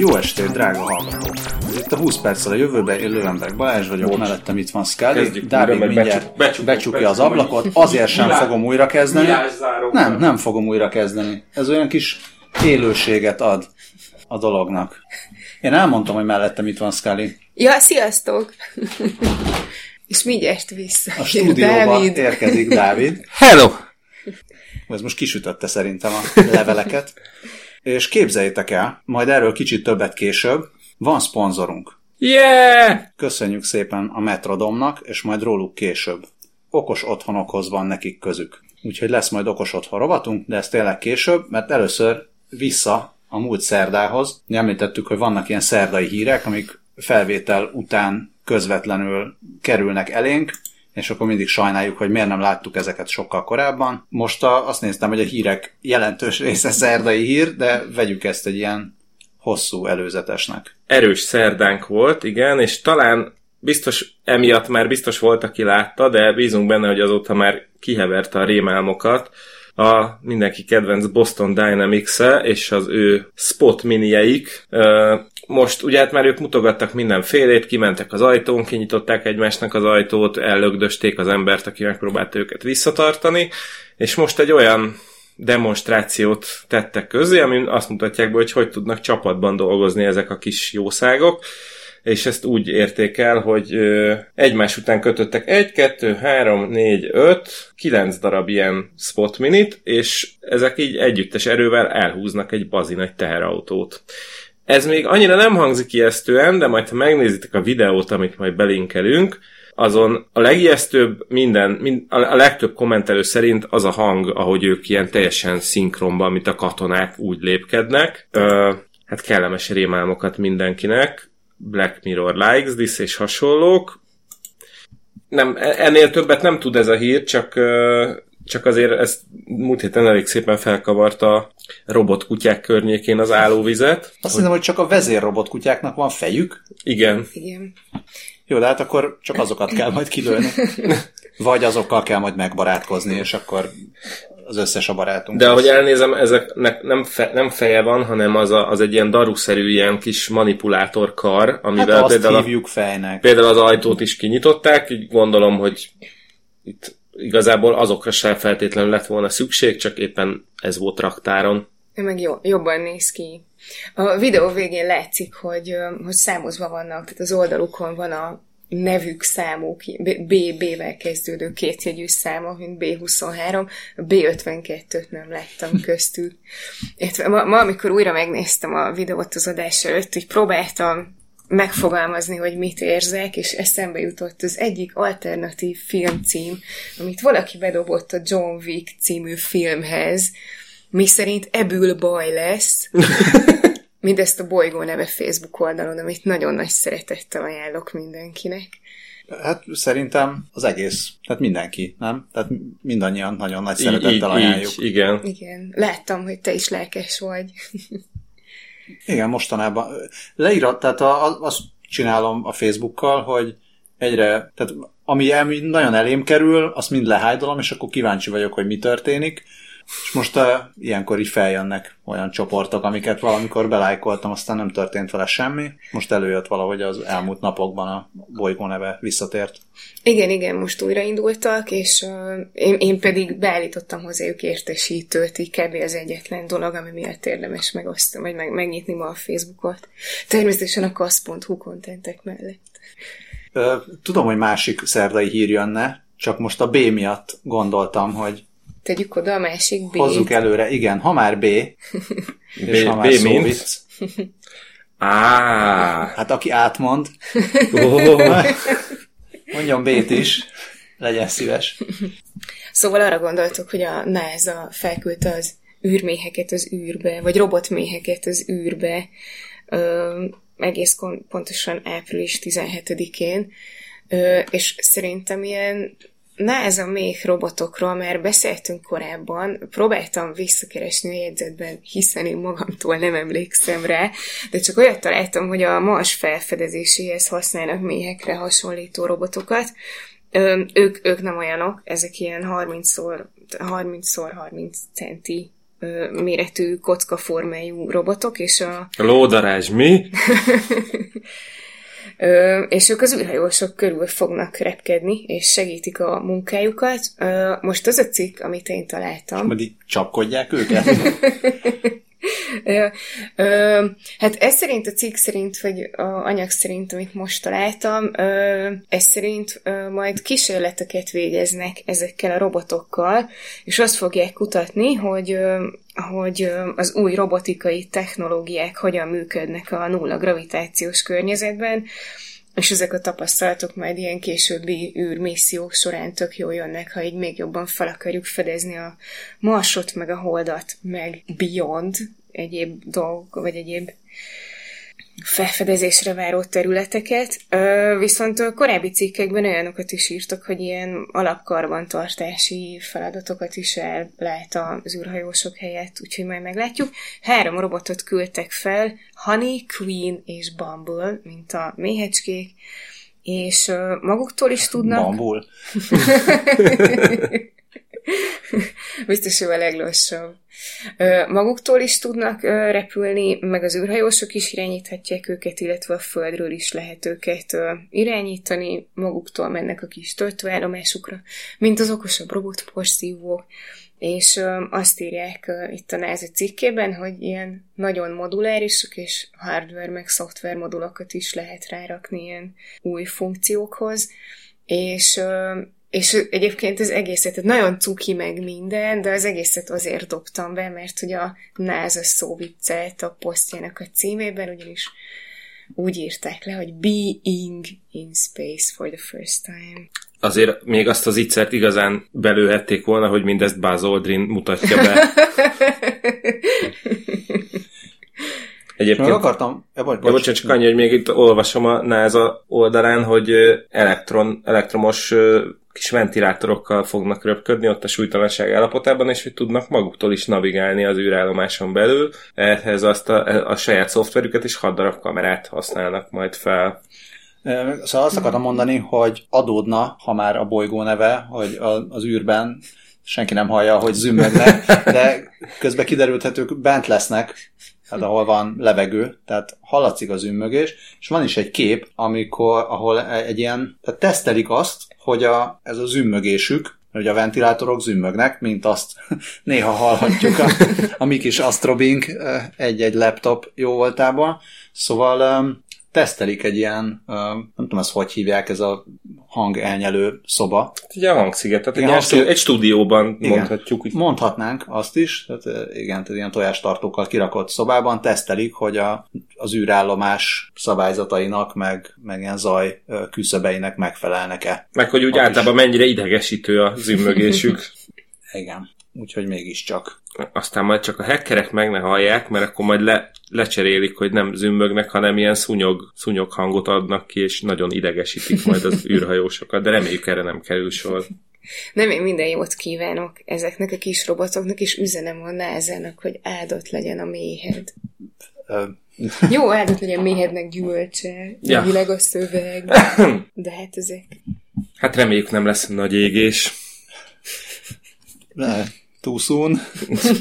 Jó estét, drága hallgatók! Itt a 20 perccel a jövőbe, én Lővenberg Balázs vagyok, Bocs. mellettem itt van Scully. Dávid mindjárt becsuk, becsukja az ablakot, azért sem fogom újra kezdeni. Nem, nem fogom újra kezdeni. Ez olyan kis élőséget ad a dolognak. Én elmondtam, hogy mellettem itt van Scully. Ja, sziasztok! És mindjárt vissza. A stúdióba Dávid. érkezik Dávid. Hello! Ez most kisütötte szerintem a leveleket. És képzeljétek el, majd erről kicsit többet később, van szponzorunk. Yeah! Köszönjük szépen a Metrodomnak, és majd róluk később. Okos otthonokhoz van nekik közük. Úgyhogy lesz majd okos otthon rovatunk, de ez tényleg később, mert először vissza a múlt szerdához. Említettük, hogy vannak ilyen szerdai hírek, amik felvétel után közvetlenül kerülnek elénk, és akkor mindig sajnáljuk, hogy miért nem láttuk ezeket sokkal korábban. Most a, azt néztem, hogy a hírek jelentős része szerdai hír, de vegyük ezt egy ilyen hosszú előzetesnek. Erős szerdánk volt, igen, és talán biztos emiatt már biztos volt, aki látta, de bízunk benne, hogy azóta már kiheverte a rémálmokat, a mindenki kedvenc Boston dynamics -e és az ő spot minieik. Most ugye hát már ők mutogattak mindenfélét, kimentek az ajtón, kinyitották egymásnak az ajtót, ellögdösték az embert, aki megpróbálta őket visszatartani, és most egy olyan demonstrációt tettek közé, amin azt mutatják be, hogy hogy tudnak csapatban dolgozni ezek a kis jószágok és ezt úgy érték el, hogy egymás után kötöttek 1, 2, 3, 4, 5, 9 darab ilyen spot minit, és ezek így együttes erővel elhúznak egy bazi nagy teherautót. Ez még annyira nem hangzik ijesztően, de majd ha megnézitek a videót, amit majd belinkelünk, azon a legijesztőbb minden, mind, a legtöbb kommentelő szerint az a hang, ahogy ők ilyen teljesen szinkronban, mint a katonák úgy lépkednek. Ö, hát kellemes rémálmokat mindenkinek. Black Mirror likes this és hasonlók. Nem, ennél többet nem tud ez a hír, csak, csak azért ezt múlt héten elég szépen felkavarta a robotkutyák környékén az állóvizet. Azt hogy... hiszem, hogy csak a vezérrobotkutyáknak van fejük. Igen. Igen. Jó, de hát akkor csak azokat kell majd kilőni. Vagy azokkal kell majd megbarátkozni, és akkor az összes a barátunk. De ahogy elnézem, ezeknek nem, fe, nem feje van, hanem az, a, az egy ilyen daruszerű ilyen kis manipulátor kar, amivel hát például, hívjuk fejnek. például az ajtót is kinyitották, így gondolom, hogy itt igazából azokra sem feltétlenül lett volna szükség, csak éppen ez volt raktáron. Meg jó, jobban néz ki. A videó végén látszik, hogy, hogy számozva vannak, tehát az oldalukon van a nevük számok, B-vel kezdődő kétjegyű számok, mint B23, B52-t nem láttam köztük. Ma, ma, amikor újra megnéztem a videót az adás előtt, így próbáltam megfogalmazni, hogy mit érzek, és eszembe jutott az egyik alternatív filmcím, amit valaki bedobott a John Wick című filmhez, mi szerint ebből baj lesz. Mindezt a Bolygó neve Facebook oldalon, amit nagyon nagy szeretettel ajánlok mindenkinek. Hát szerintem az egész, tehát mindenki, nem? Tehát mindannyian nagyon nagy szeretettel ajánljuk. Így, igen. Igen. Láttam, hogy te is lelkes vagy. igen, mostanában. Leírat, tehát a, azt csinálom a Facebookkal, hogy egyre, tehát ami nagyon elém kerül, azt mind lehájdolom, és akkor kíváncsi vagyok, hogy mi történik és most uh, ilyenkor így feljönnek olyan csoportok, amiket valamikor belájkoltam, aztán nem történt vele semmi. Most előjött valahogy az elmúlt napokban a bolygó neve visszatért. Igen, igen, most újraindultak, és uh, én, én pedig beállítottam hozzájuk értesítőt, így kb. az egyetlen dolog, ami miatt érdemes megosztani, vagy meg, megnyitni ma a Facebookot. Természetesen a kasz.hu kontentek mellett. Uh, tudom, hogy másik szerdai hír jönne, csak most a B miatt gondoltam, hogy Tegyük oda a másik B-t. Hozzuk előre, igen, ha már B, és B, ha már B szóvic. Á. Hát aki átmond, oh. mondjon B-t is, legyen szíves. Szóval arra gondoltok, hogy a NASA felküldte az űrméheket az űrbe, vagy robotméheket az űrbe, ö, egész pontosan április 17-én, ö, és szerintem ilyen Na, ez a méh robotokról már beszéltünk korábban, próbáltam visszakeresni a jegyzetben, hiszen én magamtól nem emlékszem rá, de csak olyat találtam, hogy a Mars felfedezéséhez használnak méhekre hasonlító robotokat. ők, ők nem olyanok, ezek ilyen 30 30 30 centi ö, méretű kockaformájú robotok, és a... A lódarázs mi? És ők az űrhajósok körül fognak repkedni, és segítik a munkájukat. Most az a cikk, amit én találtam... Majd így csapkodják őket? Hát ez szerint a cikk szerint, vagy a anyag szerint, amit most találtam, ez szerint majd kísérleteket végeznek ezekkel a robotokkal, és azt fogják kutatni, hogy hogy az új robotikai technológiák hogyan működnek a nulla gravitációs környezetben, és ezek a tapasztalatok majd ilyen későbbi űrmissziók során tök jól jönnek, ha így még jobban fel akarjuk fedezni a Marsot, meg a Holdat, meg Beyond egyéb dolgok, vagy egyéb felfedezésre váró területeket, viszont a korábbi cikkekben olyanokat is írtak, hogy ilyen alapkarbantartási feladatokat is ellát az űrhajósok helyett, úgyhogy majd meglátjuk. Három robotot küldtek fel, Honey, Queen és Bumble, mint a méhecskék, és maguktól is tudnak... Bambul. Biztos ő a leglassabb. Maguktól is tudnak repülni, meg az űrhajósok is irányíthatják őket, illetve a földről is lehet őket irányítani, maguktól mennek a kis töltőállomásukra, mint az okosabb robotporszívók, és azt írják itt a NASA cikkében, hogy ilyen nagyon modulárisok és hardware meg szoftver modulokat is lehet rárakni ilyen új funkciókhoz, és és egyébként az egészet, nagyon cuki meg minden, de az egészet azért dobtam be, mert hogy a NASA szó viccelt a posztjának a címében, ugyanis úgy írták le, hogy being in space for the first time. Azért még azt az ittszert igazán belőhették volna, hogy mindezt Buzz Aldrin mutatja be. Meg Egyébként akartam... Ja, bocs, Ja, bocsánat, csak annyi, hogy még itt olvasom a NASA oldalán, hogy elektron, elektromos kis ventilátorokkal fognak röpködni ott a súlytalanság állapotában, és hogy tudnak maguktól is navigálni az űrállomáson belül. Ehhez azt a, a saját szoftverüket és 6 darab kamerát használnak majd fel. Szóval azt akartam mondani, hogy adódna, ha már a bolygó neve, hogy az űrben senki nem hallja, hogy zümmögnek, de közben kiderült, hogy ők bent lesznek, hát ahol van levegő, tehát hallatszik az ümmögés, és van is egy kép, amikor, ahol egy ilyen, tehát tesztelik azt, hogy a, ez az ümmögésük, hogy a ventilátorok zümmögnek, mint azt néha hallhatjuk a, a mi kis Astrobink ö, egy-egy laptop jó voltában. Szóval tesztelik egy ilyen, nem tudom ezt hogy hívják, ez a hang elnyelő szoba. Hát Ugye a hangsziget, tehát egy, Igen, ilyen hangsziget- stú- egy stúdióban Igen. mondhatjuk. Úgy. Mondhatnánk azt is, tehát igen, tehát ilyen tojástartókkal kirakott szobában tesztelik, hogy a, az űrállomás szabályzatainak, meg, meg ilyen zaj küszöbeinek megfelelnek-e. Meg hogy úgy Ott általában mennyire idegesítő a zümmögésük. Igen, úgyhogy mégiscsak. Aztán majd csak a hackerek meg ne hallják, mert akkor majd le, lecserélik, hogy nem zümmögnek, hanem ilyen szúnyog, szúnyog hangot adnak ki, és nagyon idegesítik majd az űrhajósokat, de reméljük erre nem kerül sor. Nem, én minden jót kívánok ezeknek a kis robotoknak, és üzenem a názának, hogy áldott legyen a méhed. Jó, áldott legyen méhednek gyümölcse, Ja. ja. a szöveg, de hát ezek... Hát reméljük nem lesz nagy égés. ne, too soon.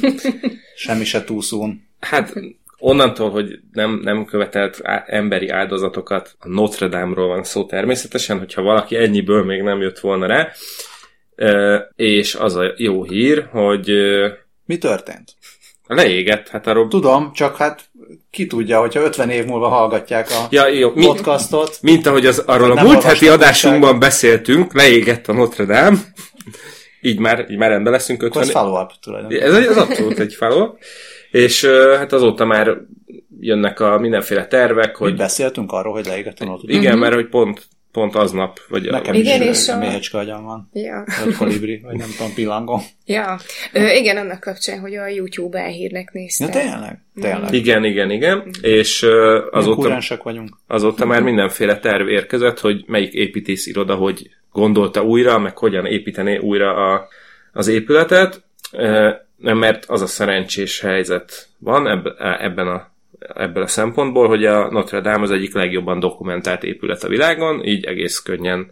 Semmi se too soon. Hát onnantól, hogy nem, nem követelt á- emberi áldozatokat, a Notre Dame-ról van szó természetesen, hogyha valaki ennyiből még nem jött volna rá, Ö, és az a jó hír, hogy ö, Mi történt? leégett, hát arról... Tudom, csak hát ki tudja, hogyha 50 év múlva hallgatják a Ja, jó, mi, podcastot. mint ahogy az, arról a Nem múlt heti adásunkban beszéltünk, leégett a Notre Dame, így már, így már rendben leszünk Akkor 50 ez follow-up tulajdonképpen. Ez, ez abszolút egy faló. És hát azóta már jönnek a mindenféle tervek, Hogy hogy beszéltünk arról, hogy leégett a Notre igen, mert hogy pont, pont aznap, vagy Nekem Igen, is és a- méhecske agyam van. Ja. Vagy kolibri, vagy nem tudom, pillangó. Ja, Ö, igen, annak kapcsán, hogy a YouTube álhírnek Ja, néztem. tényleg? Tényleg. igen, igen, igen, és ö, Azóta... vagyunk. azóta már mindenféle terv érkezett, hogy melyik építész iroda hogy gondolta újra, meg hogyan építené újra a, az épületet, Ö, mert az a szerencsés helyzet van eb, ebben a ebből a szempontból, hogy a Notre Dame az egyik legjobban dokumentált épület a világon, így egész könnyen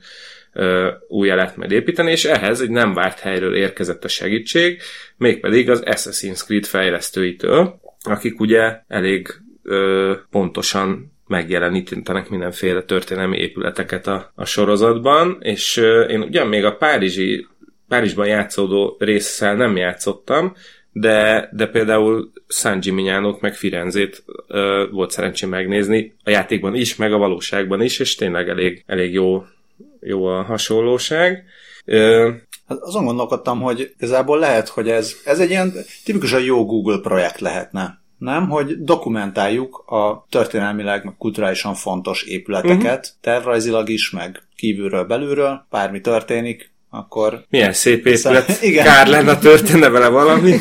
ö, újra lehet majd építeni, és ehhez egy nem várt helyről érkezett a segítség, mégpedig az Assassin's Creed fejlesztőitől, akik ugye elég ö, pontosan megjelenítenek mindenféle történelmi épületeket a, a sorozatban, és ö, én ugyan még a Párizsi, Párizsban játszódó résszel nem játszottam, de, de például San Gimignánot meg Firenzét ö, volt szerencsém megnézni, a játékban is, meg a valóságban is, és tényleg elég, elég jó, jó a hasonlóság. Ö, Hát azon gondolkodtam, hogy igazából lehet, hogy ez, ez egy ilyen tipikusan jó Google projekt lehetne. Nem? Hogy dokumentáljuk a történelmileg, meg kulturálisan fontos épületeket, uh-huh. tervrajzilag is, meg kívülről, belülről, bármi történik, akkor... milyen szép épület, Igen. kár lenne történne vele valami.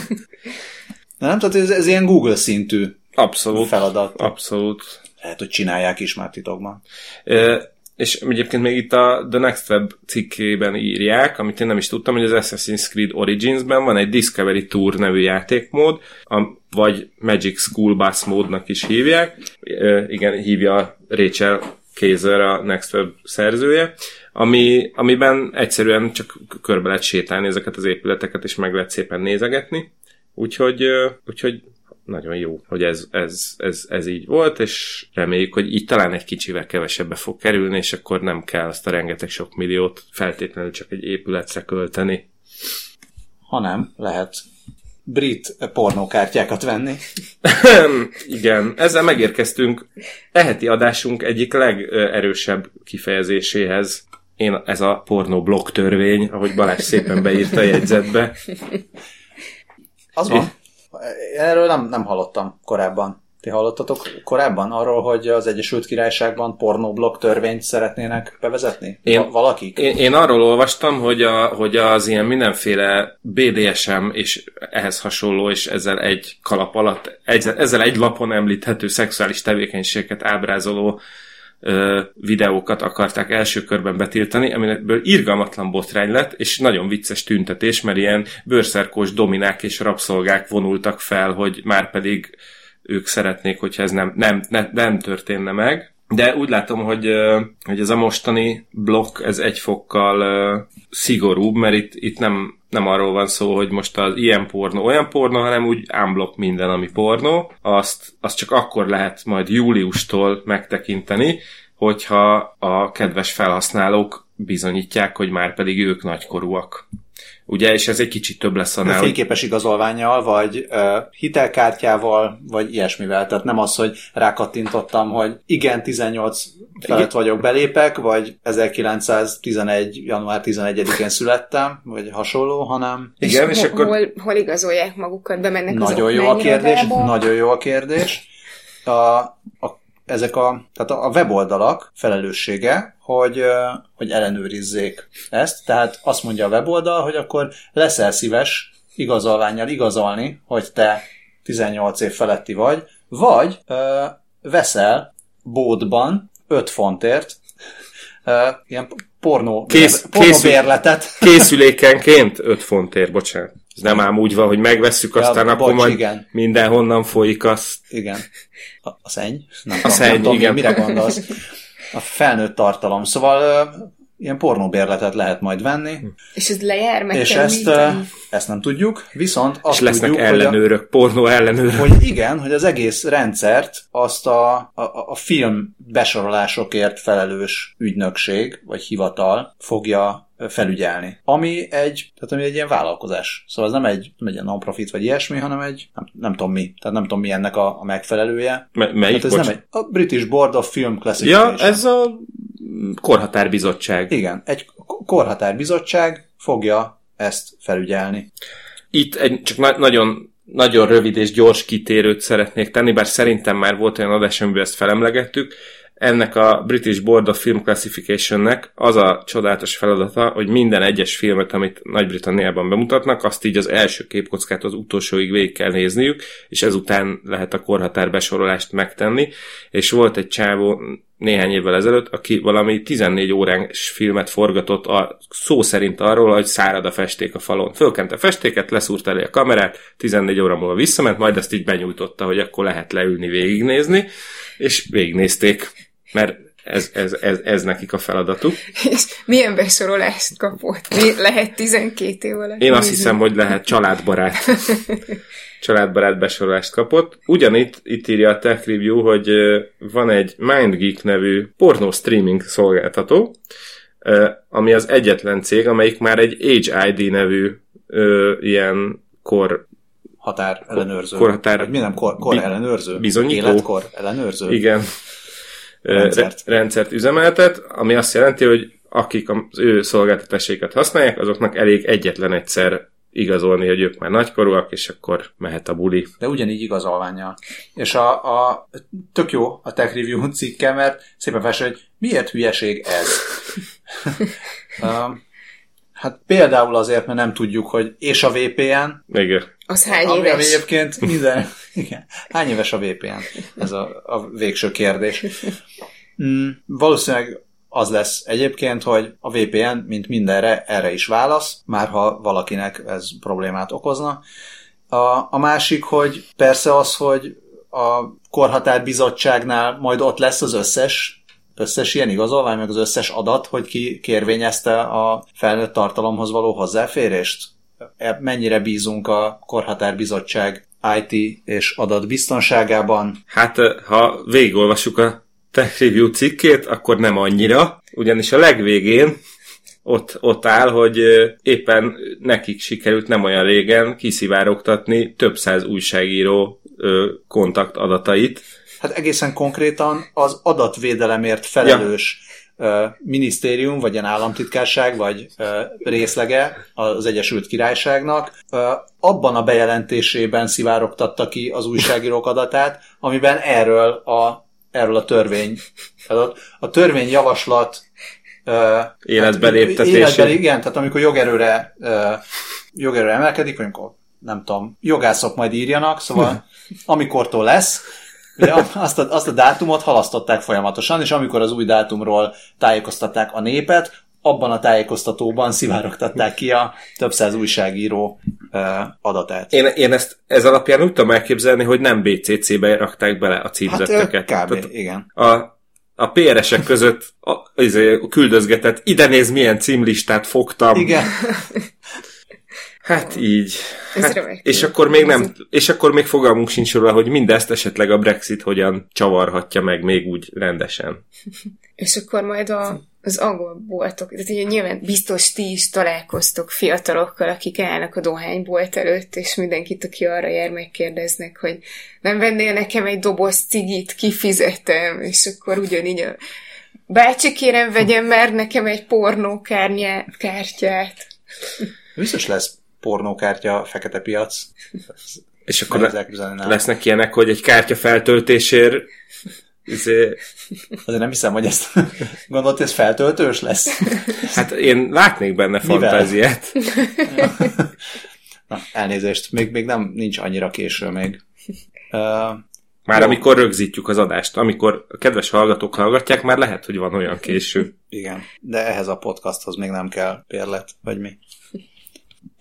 De nem, tehát ez, ez ilyen Google szintű Abszolút. feladat. Abszolút. Lehet, hogy csinálják is már titokban. Ö, és egyébként még itt a The Next Web cikkében írják, amit én nem is tudtam, hogy az Assassin's Creed Origins-ben van egy Discovery Tour nevű játékmód, a, vagy Magic School Bus módnak is hívják. Ö, igen, hívja Rachel Kézer a Next Web szerzője, ami, amiben egyszerűen csak körbe lehet sétálni ezeket az épületeket, és meg lehet szépen nézegetni. Úgyhogy, úgyhogy nagyon jó, hogy ez, ez, ez, ez így volt, és reméljük, hogy így talán egy kicsivel kevesebbe fog kerülni, és akkor nem kell azt a rengeteg sok milliót feltétlenül csak egy épületre költeni. Hanem lehet brit pornókártyákat venni. Igen, ezzel megérkeztünk eheti adásunk egyik legerősebb kifejezéséhez. Én ez a pornó blokk törvény, ahogy Balázs szépen beírta a jegyzetbe. Az van. Erről nem, nem hallottam korábban. Ti hallottatok korábban arról, hogy az Egyesült Királyságban pornóblokk törvényt szeretnének bevezetni? Én- Va- Valakik? Én, én arról olvastam, hogy, a, hogy az ilyen mindenféle BDSM és ehhez hasonló, és ezzel egy kalap alatt, egy, ezzel egy lapon említhető szexuális tevékenységeket ábrázoló ö, videókat akarták első körben betiltani, aminekből irgalmatlan botrány lett, és nagyon vicces tüntetés, mert ilyen bőrszerkós dominák és rabszolgák vonultak fel, hogy már pedig ők szeretnék, hogyha ez nem, nem, nem, nem történne meg. De úgy látom, hogy, hogy ez a mostani blokk, ez egy fokkal szigorúbb, mert itt, itt nem, nem arról van szó, hogy most az ilyen pornó, olyan pornó, hanem úgy unblock minden, ami pornó. Azt, azt csak akkor lehet majd júliustól megtekinteni, hogyha a kedves felhasználók bizonyítják, hogy már pedig ők nagykorúak. Ugye, és ez egy kicsit több lesz annál, hogy Fényképes igazolványjal, vagy uh, hitelkártyával, vagy ilyesmivel. Tehát nem az, hogy rákattintottam, hogy igen, 18 felett vagyok belépek, vagy 1911. január 11-én születtem, vagy hasonló, hanem igen, és hol, akkor hol, hol igazolják magukat, bemennek az Nagyon jó a kérdés, okmányirodába? nagyon jó a kérdés. A, a, ezek a, tehát a weboldalak felelőssége, hogy, hogy ellenőrizzék ezt. Tehát azt mondja a weboldal, hogy akkor leszel szíves igazolványjal igazolni, hogy te 18 év feletti vagy, vagy ö, veszel bódban 5 fontért ö, ilyen pornó, Kész- pornóbérletet. készülékenként 5 fontért, bocsánat. Ez nem ám úgy van, hogy megvesszük, aztán Ja, akkor bocs, majd igen. mindenhonnan folyik az. Igen. A, a szenny? Nem A tudom, szenny, nem tudom, igen. Mire gondolsz? A felnőtt tartalom. Szóval ilyen pornóbérletet lehet majd venni, És ez lejár, meg és kell ezt, újítani? ezt nem tudjuk, viszont azt És lesznek tudjuk, ellenőrök, pornó ellenőrök. Hogy, a, hogy igen, hogy az egész rendszert azt a, a, a film besorolásokért felelős ügynökség, vagy hivatal fogja felügyelni. Ami egy, tehát ami egy ilyen vállalkozás. Szóval ez nem egy, nem egy non-profit vagy ilyesmi, hanem egy, nem, nem tudom mi. Tehát nem tudom mi ennek a, a megfelelője. Me- melyik? Hát ez nem Bocs- egy, a British Board of Film Classification. Ja, ez a korhatárbizottság. Igen, egy korhatárbizottság fogja ezt felügyelni. Itt egy, csak na- nagyon, nagyon rövid és gyors kitérőt szeretnék tenni, bár szerintem már volt olyan adás, amiben ezt felemlegettük. Ennek a British Board of Film Classificationnek az a csodálatos feladata, hogy minden egyes filmet, amit Nagy-Britanniában bemutatnak, azt így az első képkockát az utolsóig végig kell nézniük, és ezután lehet a korhatár besorolást megtenni. És volt egy csávó néhány évvel ezelőtt, aki valami 14 órás filmet forgatott a, szó szerint arról, hogy szárad a festék a falon. Fölkente a festéket, leszúrt elé a kamerát, 14 óra múlva visszament, majd ezt így benyújtotta, hogy akkor lehet leülni, végignézni, és végignézték, mert ez, ez, ez, ez nekik a feladatuk. És milyen besorolást kapott? Mi lehet 12 év alatt? Én azt hiszem, hogy lehet családbarát. családbarát besorolást kapott. Ugyanitt itt írja a Tech Review, hogy van egy MindGeek nevű pornó streaming szolgáltató, ami az egyetlen cég, amelyik már egy Age ID nevű ilyen kor határ ellenőrző. Korhatár... Vagy mi nem, kor, kor ellenőrző? Bizonyító. Életkor ellenőrző? Igen. Rendszert. rendszert üzemeltet, ami azt jelenti, hogy akik az ő szolgáltatásaikat használják, azoknak elég egyetlen egyszer igazolni, hogy ők már nagykorúak, és akkor mehet a buli. De ugyanígy igazolványa. És a, a tök jó a Tech Review cikke, mert szépen felső, hogy miért hülyeség ez? um, hát például azért, mert nem tudjuk, hogy és a VPN, Igen. Az hány ami, éves? ami egyébként minden... Igen. Hány éves a VPN? Ez a, a végső kérdés. Mm, valószínűleg az lesz egyébként, hogy a VPN, mint mindenre, erre is válasz, már ha valakinek ez problémát okozna. A, a másik, hogy persze az, hogy a korhatárbizottságnál majd ott lesz az összes összes ilyen igazolvány, meg az összes adat, hogy ki kérvényezte a felnőtt tartalomhoz való hozzáférést? E- Mennyire bízunk a Korhatárbizottság IT és adat biztonságában? Hát, ha végigolvassuk a Tech Review cikkét, akkor nem annyira, ugyanis a legvégén ott, ott áll, hogy éppen nekik sikerült nem olyan régen kiszivárogtatni több száz újságíró kontakt adatait. Hát egészen konkrétan az adatvédelemért felelős ja. minisztérium, vagy ilyen államtitkárság, vagy részlege az Egyesült Királyságnak abban a bejelentésében szivárogtatta ki az újságírók adatát, amiben erről a, erről a törvény, a törvényjavaslat Életbe hát, léptetésé. Életben, igen, tehát amikor jogerőre, jogerőre emelkedik, amikor nem tudom, jogászok majd írjanak, szóval amikortól lesz, Ugye azt a, azt a dátumot halasztották folyamatosan, és amikor az új dátumról tájékoztatták a népet, abban a tájékoztatóban szivárogtatták ki a több száz újságíró adatát. Én, én ezt ez alapján úgy tudom elképzelni, hogy nem BCC-be rakták bele a Hát címzetteket. ö, kb. Tehát igen. a, a PR-esek között a, izé, küldözgetett, ide néz milyen címlistát fogtam. Igen. Hát így. Ez Hát, remek. és akkor még nem, és akkor még fogalmunk sincs róla, hogy mindezt esetleg a Brexit hogyan csavarhatja meg még úgy rendesen. És akkor majd a, az angol boltok, tehát ugye nyilván biztos ti is találkoztok fiatalokkal, akik állnak a dohánybolt előtt, és mindenkit, aki arra jár, megkérdeznek, hogy nem vennél nekem egy doboz cigit, kifizetem, és akkor ugyanígy a bácsi kérem vegyen már nekem egy pornókártyát. Biztos lesz pornókártya, fekete piac. És akkor le, lesznek ilyenek, hogy egy kártya feltöltésért izé, Azért nem hiszem, hogy ezt gondolt, hogy ez feltöltős lesz. hát én látnék benne Mivel? fantáziát. Na, elnézést, még, még nem nincs annyira késő még. Uh, Már Jó. amikor rögzítjük az adást, amikor a kedves hallgatók hallgatják, már lehet, hogy van olyan késő. igen, de ehhez a podcasthoz még nem kell pérlet, vagy mi.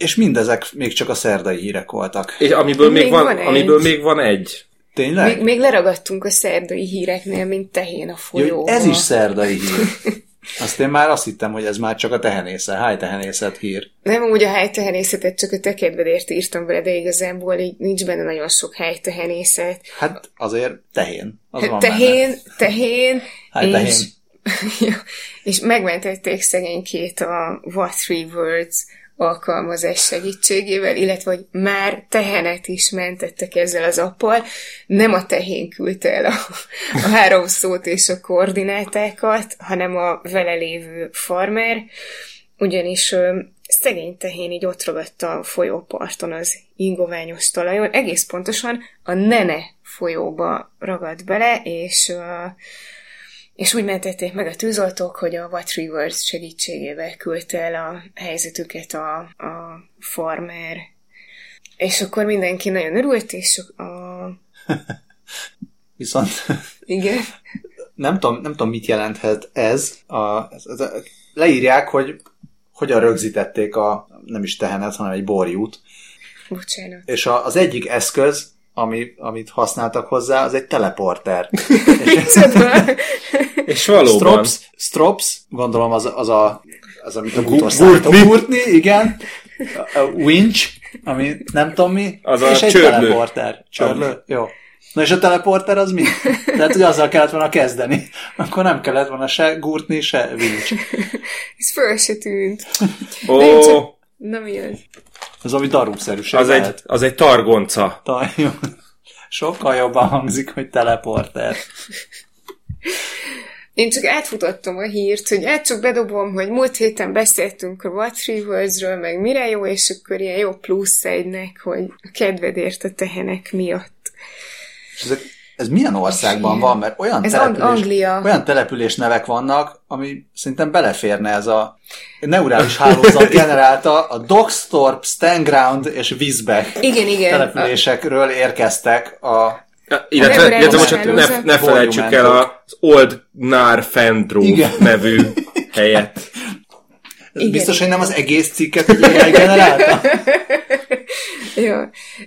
És mindezek még csak a szerdai hírek voltak. És amiből még, Még van, van egy. amiből még van egy. Tényleg? Még, még leragadtunk a szerdai híreknél, mint tehén a Jó, folyóba. ez is szerdai hír. Azt én már azt hittem, hogy ez már csak a tehenészet, háj tehenészet hír. Nem úgy a helytehenészetet csak a te kedvedért írtam vele, de igazából így nincs benne nagyon sok helytehenészet. Hát azért tehén. Az van tehén, tehén, Hát és, tehén. És megmentették szegénykét a What Three Words alkalmazás segítségével, illetve hogy már tehenet is mentettek ezzel az appal. Nem a tehén küldte el a, a három szót és a koordinátákat, hanem a vele lévő farmer, ugyanis ö, szegény tehén így ott ragadt a folyóparton az ingoványos talajon, egész pontosan a Nene folyóba ragadt bele, és ö, és úgy mentették meg a tűzoltók, hogy a What Rivers segítségével küldte el a helyzetüket a, a farmer. És akkor mindenki nagyon örült, és a... Viszont Igen. nem tudom, nem tudom, mit jelenthet ez. A, ez, ez a, leírják, hogy hogyan rögzítették a, nem is tehenet, hanem egy borjút. Bocsánat. És a, az egyik eszköz ami, amit használtak hozzá, az egy teleporter. És valóban. Strops, Strops, gondolom az, az a az, amit a gurtni. A gurtni, igen. A a winch, ami nem tudom mi. Az a és egy csörlő. teleporter. Csörlő, jó. Na és a teleporter az mi? Tehát, hogy azzal kellett volna kezdeni. Akkor nem kellett volna se gurtni, se winch. Ez föl se tűnt. Ó, csak- Na mi az? Az, ami darúszerűség az egy, az egy targonca. Ta- jó. Sokkal jobban hangzik, hogy teleporter. Én csak átfutottam a hírt, hogy át csak bedobom, hogy múlt héten beszéltünk a Retrieversről, meg mire jó, és akkor ilyen jó plusz egynek, hogy a kedvedért a tehenek miatt. És ezek, ez milyen országban van? Mert olyan, Ez település, Ang- Anglia. olyan település nevek vannak, ami szerintem beleférne ez a neurális hálózat generálta, a Dogstorp, Stanground és Wiesbeck Igen, igen. településekről érkeztek a Illetve, illetve most ne, ne felejtsük el az Old Gnar Fendrov Igen. nevű helyet. Igen, biztos, hogy nem az egész cikket egy AI generálta? Jó.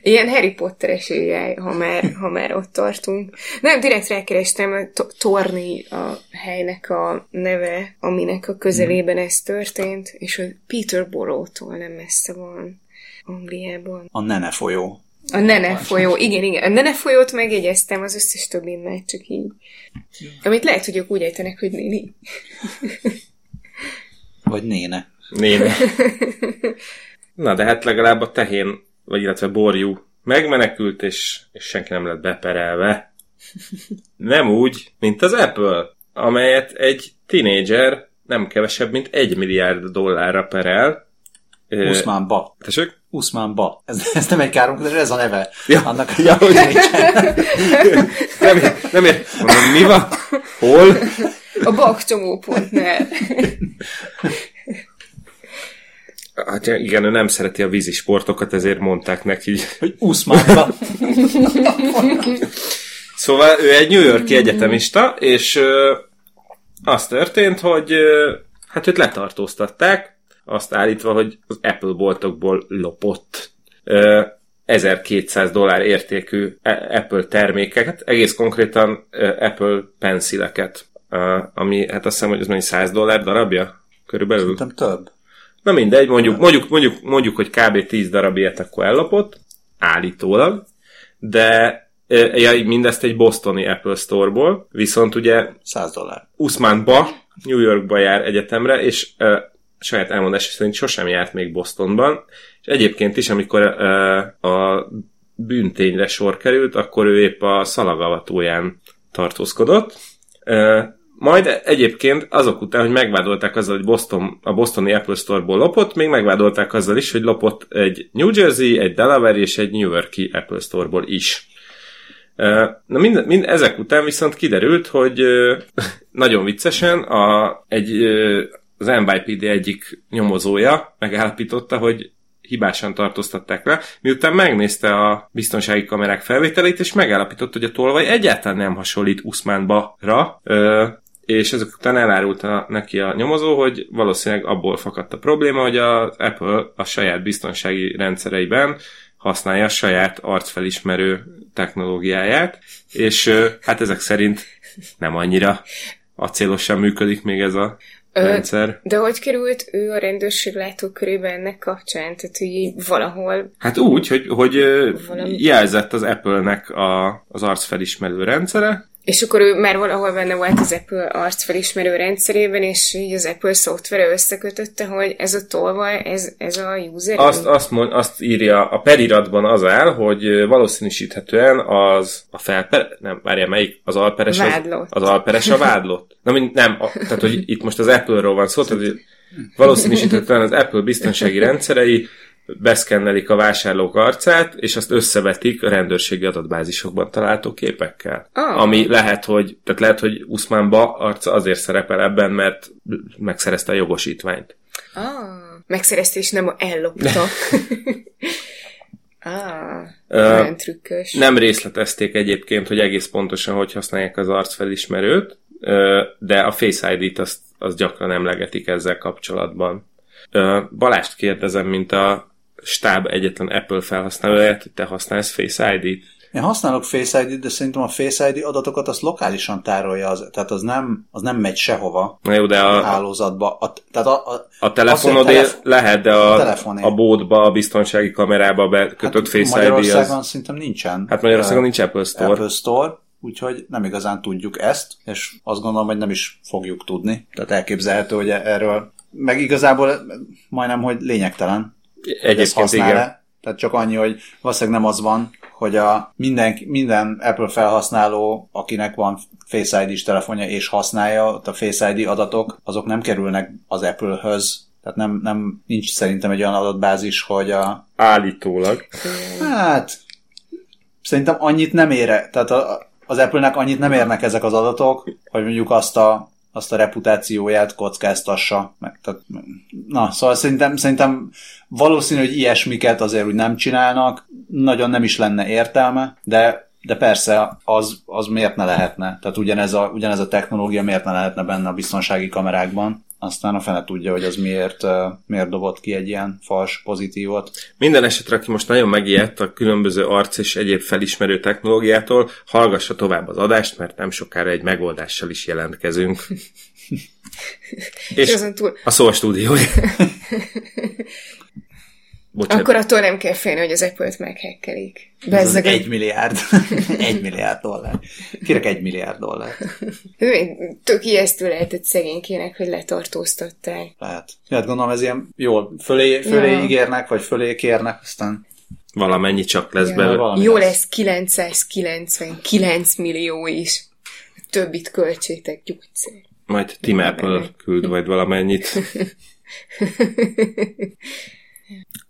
Ilyen Harry Potteres AI, ha már, ha már ott tartunk. Nem, direkt rákerestem, a To- Torni a helynek a neve, aminek a közelében ez történt, és hogy Peterborough-tól nem messze van Angliában. A Nene folyó. A Nene folyó, igen, igen. A Nene folyót megjegyeztem, az összes többi már csak így. Amit lehet, hogy ők úgy ejtenek, hogy néni. Vagy Néne. Néni. Na, de hát legalább a tehén, vagy illetve borjú megmenekült, és, és senki nem lett beperelve. Nem úgy, mint az Apple, amelyet egy tinédzser nem kevesebb, mint egy milliárd dollárra perel. Ö, Usman Ba. Tessék? Usman Ba. Ez, ez nem egy káromkodás, ez a neve. Ja. Annak, Ja, hogy nem, ér- nem ér. Mondom, mi van? Hol? A bakcsomópontnál. Hát igen, ő nem szereti a vízi sportokat, ezért mondták neki. hogy Usman Ba. Szóval ő egy New Yorki egyetemista, és ö, az történt, hogy ö, hát őt letartóztatták, azt állítva, hogy az Apple boltokból lopott ö, 1200 dollár értékű A- Apple termékeket, egész konkrétan Apple pencileket, ö, ami hát azt hiszem, hogy ez mennyi 100 dollár darabja? Körülbelül. Szerintem több. Na mindegy, mondjuk, mondjuk, mondjuk, mondjuk, hogy kb. 10 darab ilyet akkor ellopott, állítólag, de ja, mindezt egy bostoni Apple Store-ból, viszont ugye 100 dollár. Usmanba, New Yorkba jár egyetemre, és saját elmondása szerint sosem járt még Bostonban, és egyébként is, amikor a bűntényre sor került, akkor ő épp a szalagavatóján tartózkodott. Majd egyébként azok után, hogy megvádolták azzal, hogy Boston, a bostoni Apple Store-ból lopott, még megvádolták azzal is, hogy lopott egy New Jersey, egy Delaware és egy New Yorki Apple Store-ból is. Na mind, mind ezek után viszont kiderült, hogy nagyon viccesen a, egy, az NYPD egyik nyomozója megállapította, hogy hibásan tartóztatták le, miután megnézte a biztonsági kamerák felvételét, és megállapította, hogy a tolvaj egyáltalán nem hasonlít Usmanba-ra, ö, és ezek után elárulta neki a nyomozó, hogy valószínűleg abból fakadt a probléma, hogy az Apple a saját biztonsági rendszereiben használja a saját arcfelismerő technológiáját, és hát ezek szerint nem annyira acélosan működik még ez a rendszer. De hogy került ő a rendőrség látókörébe ennek kapcsán? Tehát, hogy valahol... Hát úgy, hogy, hogy Valami- jelzett az Apple-nek a, az arcfelismerő rendszere, És akkor ő már valahol benne volt az Apple arcfelismerő rendszerében, és így az Apple szoftvere összekötötte, hogy ez a tolvaj, ez, ez a user. Azt, azt, mond, azt írja, a periratban az áll, hogy valószínűsíthetően az a felper... Nem, várjál, melyik? Az alperes Vádlott. Az, az alperes a vádlott. Na, mind- nem, a, tehát, hogy itt most az Apple-ról van szó, tehát hogy valószínűsíthetően az Apple biztonsági rendszerei beszkennelik a vásárlók arcát, és azt összevetik a rendőrségi adatbázisokban található képekkel. Ah. Ami lehet, hogy, tehát lehet, hogy Usmanba arca azért szerepel ebben, mert megszerezte a jogosítványt. Ah, megszerezte, és nem ellopta. ah, nagyon trükkös. Nem részletezték egyébként, hogy egész pontosan hogy használják az arcfelismerőt, de a Face ID-t azt, azt gyakran emlegetik ezzel kapcsolatban. Balást kérdezem, mint a stáb egyetlen Apple felhasználóját, hogy te használsz Face ID-t? Én használok Face ID, de szerintem a Face ID adatokat azt lokálisan tárolja, az, tehát az nem, az nem megy sehova Na jó, de a a, hálózatba. A, tehát a, a, a telefonod telef- lehet, de a a, telefoné. a bódba, a biztonsági kamerába bekötött Face ID Magyarországon az... szerintem nincsen. Hát Magyarországon nincs Apple Store. Apple Store, úgyhogy nem igazán tudjuk ezt, és azt gondolom, hogy nem is fogjuk tudni. Tehát elképzelhető, hogy erről, meg igazából majdnem, hogy lényegtelen, Egyébként használ igen. Tehát csak annyi, hogy valószínűleg nem az van, hogy a minden, minden Apple felhasználó, akinek van Face ID-s telefonja és használja, ott a Face ID adatok, azok nem kerülnek az Apple-höz. Tehát nem, nem, nincs szerintem egy olyan adatbázis, hogy a, Állítólag. Hát, szerintem annyit nem ér, tehát a, az Apple-nek annyit nem érnek ezek az adatok, hogy mondjuk azt a, azt a reputációját kockáztassa. Meg, tehát, na, szóval szerintem, szerintem valószínű, hogy ilyesmiket azért úgy nem csinálnak, nagyon nem is lenne értelme, de de persze, az, az miért ne lehetne? Tehát ugyanez a, ugyanez a technológia miért ne lehetne benne a biztonsági kamerákban? Aztán a fene tudja, hogy az miért, miért dobott ki egy ilyen fals pozitívot. Minden esetre, aki most nagyon megijedt a különböző arc és egyéb felismerő technológiától, hallgassa tovább az adást, mert nem sokára egy megoldással is jelentkezünk. És túl, a szó stúdiója. Bocsánat. akkor attól nem kell félni, hogy az Apple-t meghekkelik. Bezzeg egy milliárd. egy milliárd dollár. Kérek egy milliárd dollár. Tök ijesztő lehetett szegénykének, hogy letartóztatták. Lehet. Hát gondolom ez ilyen jól fölé, fölé Ja. ígérnek, vagy fölé kérnek, aztán Valamennyi csak lesz Ja. belőle. Jó lesz. lesz 999 millió is. Többit költsétek gyógyszer. Majd Tim Apple küld majd valamennyit.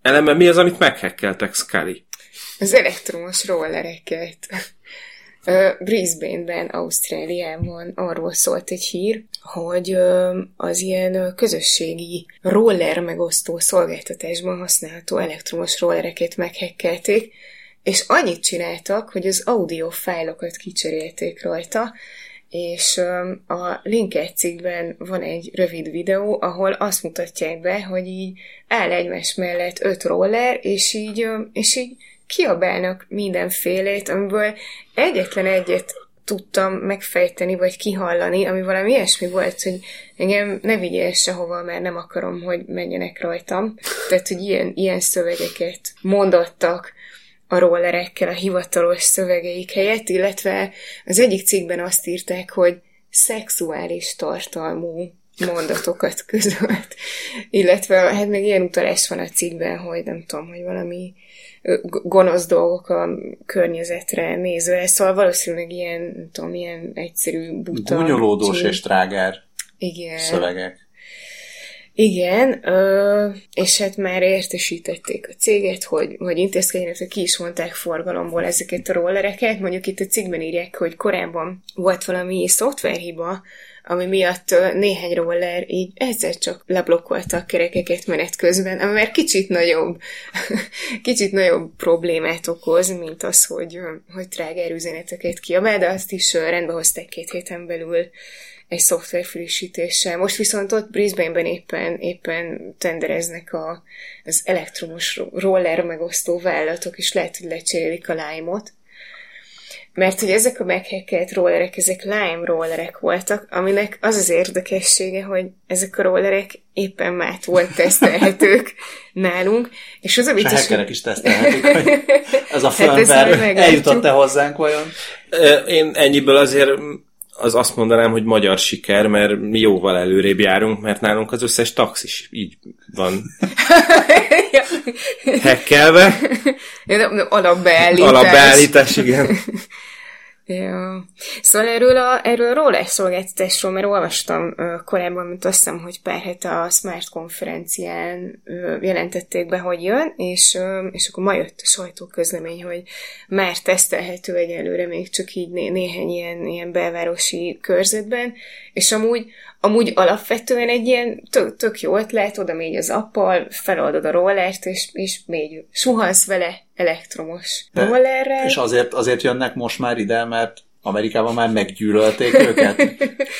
Ellenben mi az, amit meghekkeltek, Scully? Az elektromos rollereket. Brisbane-ben, Ausztráliában arról szólt egy hír, hogy az ilyen közösségi roller megosztó szolgáltatásban használható elektromos rollereket meghekkelték, és annyit csináltak, hogy az audio fájlokat kicserélték rajta, és a linkelt cikkben van egy rövid videó, ahol azt mutatják be, hogy így áll egymás mellett öt roller, és így, és így kiabálnak mindenfélét, amiből egyetlen egyet tudtam megfejteni, vagy kihallani, ami valami ilyesmi volt, hogy engem ne vigyél sehova, mert nem akarom, hogy menjenek rajtam. Tehát, hogy ilyen, ilyen szövegeket mondottak a rollerekkel a hivatalos szövegeik helyett, illetve az egyik cikkben azt írták, hogy szexuális tartalmú mondatokat közölt. Illetve hát még ilyen utalás van a cikkben, hogy nem tudom, hogy valami gonosz dolgok a környezetre nézve, szóval valószínűleg ilyen, nem tudom, ilyen egyszerű buta. gúnyolódós és trágár Igen. szövegek. Igen, ö, és hát már értesítették a céget, hogy, hogy intézkedjenek, hogy ki is mondták forgalomból ezeket a rollereket. Mondjuk itt a cikkben írják, hogy korábban volt valami szoftverhiba, ami miatt néhány roller így egyszer csak leblokkolta a kerekeket menet közben, ami már kicsit nagyobb, kicsit nagyobb problémát okoz, mint az, hogy, hogy trágár üzeneteket kiabál, de azt is rendbe hozták két héten belül egy szoftver frissítéssel. Most viszont ott Brisbane-ben éppen, éppen tendereznek a, az elektromos ro- roller megosztó vállalatok, és lehet, hogy lecserélik a Lime-ot. Mert hogy ezek a meghekkelt rollerek, ezek Lime rollerek voltak, aminek az az érdekessége, hogy ezek a rollerek éppen mát volt tesztelhetők nálunk, és az a És a vicces, is tesztelhetik, hogy ez a Hát firmware meglátjuk. eljutott-e hozzánk vajon? Én ennyiből azért az azt mondanám, hogy magyar siker, mert mi jóval előrébb járunk, mert nálunk az összes taxis így van hekkelve. alapbeállítás. Alapbeállítás, igen. Ja. Szóval erről a, erről a roller szolgáltatásról, mert olvastam ö, korábban, mint azt hiszem, hogy pár hete a Smart konferencián ö, jelentették be, hogy jön, és, ö, és akkor ma jött a sajtóközlemény, hogy már tesztelhető egyelőre még csak így né- néhány ilyen, ilyen belvárosi körzetben, és amúgy, amúgy alapvetően egy ilyen tök, tök jó ötlet, oda mégy az appal, feloldod a rollert, és, és még suhansz vele elektromos rollerrel. És azért, azért jönnek most már ide, mert Amerikában már meggyűlölték őket.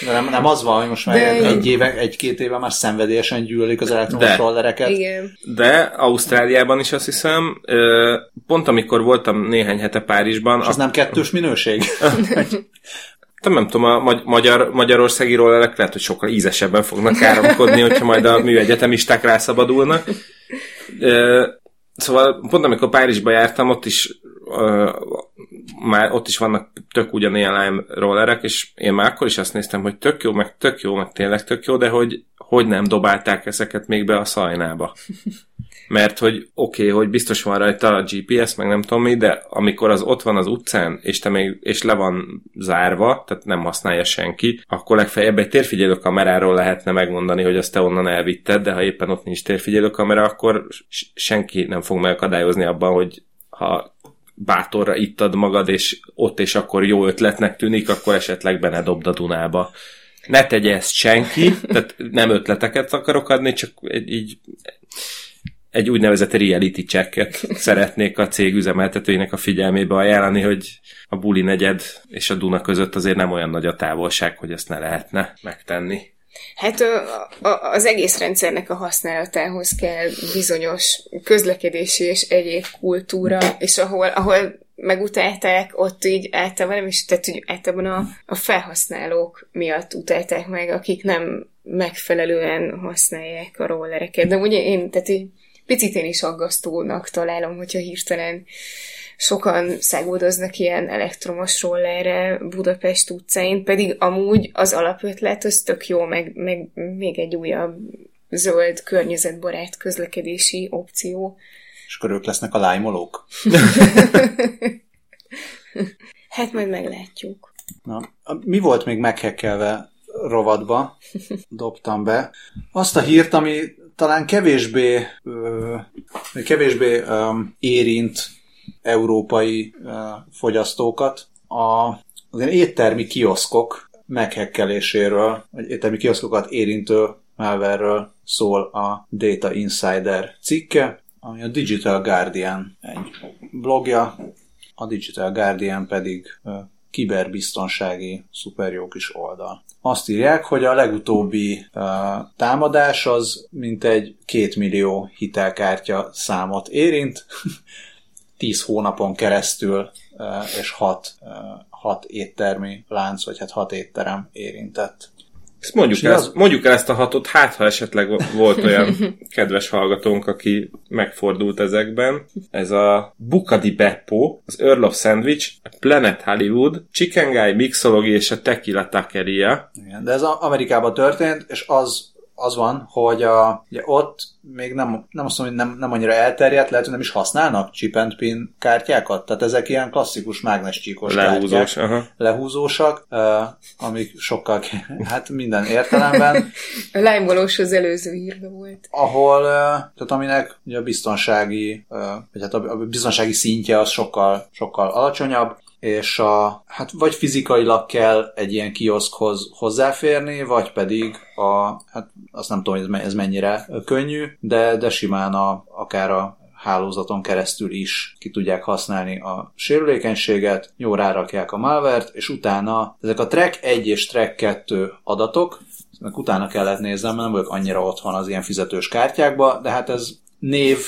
De nem, nem az van, hogy most már De- egy éve, egy-két éve már szenvedélyesen gyűlölik az elektromos De. rollereket. Igen. De Ausztráliában is azt hiszem, pont amikor voltam néhány hete Párizsban, És az nem kettős minőség? Nem, nem tudom, a magy- magyar, magyarországi rollerek lehet, hogy sokkal ízesebben fognak káromkodni, hogyha majd a műegyetemisták rászabadulnak. Szóval pont amikor Párizsba jártam, ott is ö, már ott is vannak tök ugyanilyen lime rollerek, és én már akkor is azt néztem, hogy tök jó, meg tök jó, meg tényleg tök jó, de hogy, hogy nem dobálták ezeket még be a szajnába. Mert hogy oké, okay, hogy biztos van rajta a GPS, meg nem tudom mi, de amikor az ott van az utcán, és, te még, és le van zárva, tehát nem használja senki, akkor legfeljebb egy térfigyelő kameráról lehetne megmondani, hogy azt te onnan elvitted, de ha éppen ott nincs térfigyelő kamera, akkor senki nem fog megakadályozni abban, hogy ha bátorra ittad magad, és ott és akkor jó ötletnek tűnik, akkor esetleg be ne dobd a Dunába. Ne tegye ezt senki, tehát nem ötleteket akarok adni, csak így egy úgynevezett reality checket szeretnék a cég üzemeltetőinek a figyelmébe ajánlani, hogy a buli negyed és a Duna között azért nem olyan nagy a távolság, hogy ezt ne lehetne megtenni. Hát az egész rendszernek a használatához kell bizonyos közlekedési és egyéb kultúra, és ahol, ahol megutálták, ott így általában nem is, tehát úgy általában a, a felhasználók miatt utálták meg, akik nem megfelelően használják a rollereket. De ugye én, tehát így picit én is aggasztónak találom, hogyha hirtelen sokan száguldoznak ilyen elektromos rollerre Budapest utcáin, pedig amúgy az alapötlet az tök jó, meg, meg még egy újabb zöld, környezetbarát közlekedési opció. És akkor ők lesznek a lájmolók. Hát majd meglátjuk. Na, mi volt még meghekkelve rovatba? Dobtam be. Azt a hírt, ami talán kevésbé, kevésbé érint európai fogyasztókat. A, az ilyen éttermi kioszkok meghekkeléséről, vagy éttermi kioszkokat érintő malware szól a Data Insider cikke, ami a Digital Guardian egy blogja, a Digital Guardian pedig kiberbiztonsági szuper jó kis oldal. Azt írják, hogy a legutóbbi ö, támadás az mintegy 2 millió hitelkártya számot érint, 10 hónapon keresztül ö, és 6, 6 éttermi lánc, vagy hát 6 étterem érintett. Ezt mondjuk, el, az- ezt, mondjuk el ezt a hatot, hát ha esetleg volt olyan kedves hallgatónk, aki megfordult ezekben. Ez a Bukadi Beppo, az Earl of Sandwich, a Planet Hollywood, Chicken Guy Mixology és a Tequila Taqueria. Igen, de ez Amerikában történt, és az, az van, hogy a, ugye ott még nem, nem azt mondom, hogy nem, nem annyira elterjedt, lehet, hogy nem is használnak chip and pin kártyákat, tehát ezek ilyen klasszikus mágnescsíkos Lehúzós. kártyák, Aha. lehúzósak, uh, amik sokkal, hát minden értelemben, A lájmolós az előző írva volt. ahol, uh, tehát aminek ugye a biztonsági, uh, vagy hát a, a biztonsági szintje az sokkal, sokkal alacsonyabb, és a, hát vagy fizikailag kell egy ilyen kioszkhoz hozzáférni, vagy pedig a, hát azt nem tudom, hogy ez me- ez mennyire könnyű, de, de simán a, akár a hálózaton keresztül is ki tudják használni a sérülékenységet, jó rárakják a malvert, és utána ezek a track 1 és track 2 adatok, ennek utána kellett néznem, mert nem vagyok annyira otthon az ilyen fizetős kártyákba, de hát ez név,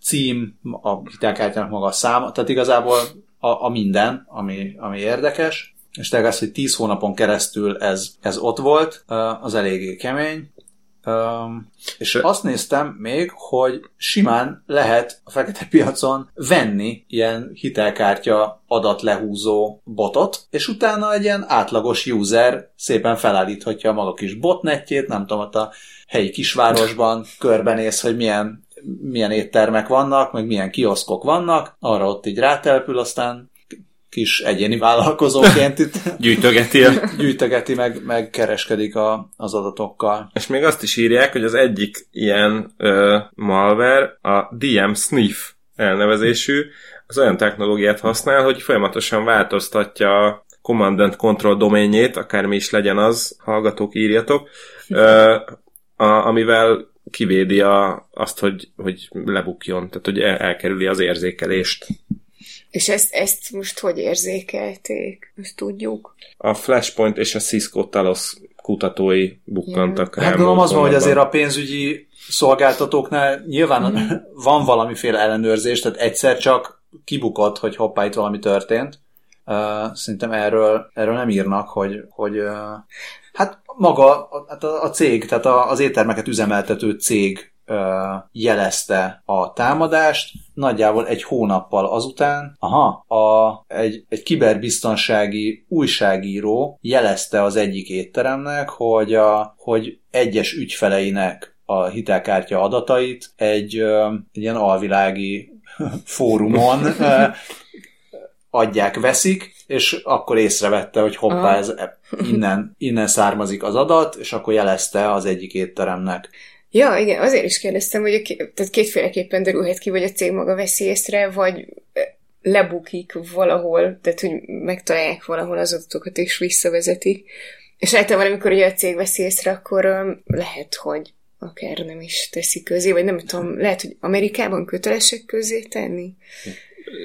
cím, a hitelkártyának maga a száma, tehát igazából a, a minden, ami, ami érdekes, és tényleg az, hogy 10 hónapon keresztül ez, ez ott volt, az eléggé kemény. Um, és azt néztem még, hogy simán lehet a fekete piacon venni ilyen hitelkártya adatlehúzó botot, és utána egy ilyen átlagos user szépen felállíthatja a maga kis botnetjét, nem tudom, ott a helyi kisvárosban körbenéz, hogy milyen, milyen éttermek vannak, meg milyen kioszkok vannak, arra ott így rátelepül, aztán kis egyéni vállalkozóként itt Gyűjtögeti gyűjtögeti, meg, meg kereskedik a, az adatokkal. És még azt is írják, hogy az egyik ilyen ö, malware a DM Sniff elnevezésű, az olyan technológiát használ, hogy folyamatosan változtatja a Command and Control doménjét, akármi is legyen az, hallgatók, írjatok, ö, a, amivel kivédi a, azt, hogy, hogy lebukjon, tehát hogy el, elkerüli az érzékelést. És ezt, ezt most hogy érzékelték? Ezt tudjuk. A Flashpoint és a Cisco Talos kutatói bukkantak Hát gondolom az van, hogy azért a pénzügyi szolgáltatóknál nyilván mm. van valamiféle ellenőrzés, tehát egyszer csak kibukott, hogy hoppá, itt valami történt. Uh, szerintem erről, erről nem írnak, hogy, hogy uh, maga a, hát a, a cég, tehát az éttermeket üzemeltető cég jelezte a támadást, nagyjából egy hónappal azután, aha, a, egy, egy kiberbiztonsági újságíró jelezte az egyik étteremnek, hogy, a, hogy egyes ügyfeleinek a hitelkártya adatait egy, egy ilyen alvilági fórumon adják, veszik, és akkor észrevette, hogy hoppá, ez innen, innen származik az adat, és akkor jelezte az egyik étteremnek. Ja, igen, azért is kérdeztem, hogy a, tehát kétféleképpen derülhet ki, vagy a cég maga veszi észre, vagy lebukik valahol, tehát hogy megtalálják valahol az adatokat és visszavezetik. És általában, amikor ugye a cég veszi észre, akkor um, lehet, hogy akár nem is teszi közé, vagy nem tudom, lehet, hogy Amerikában kötelesek közé tenni.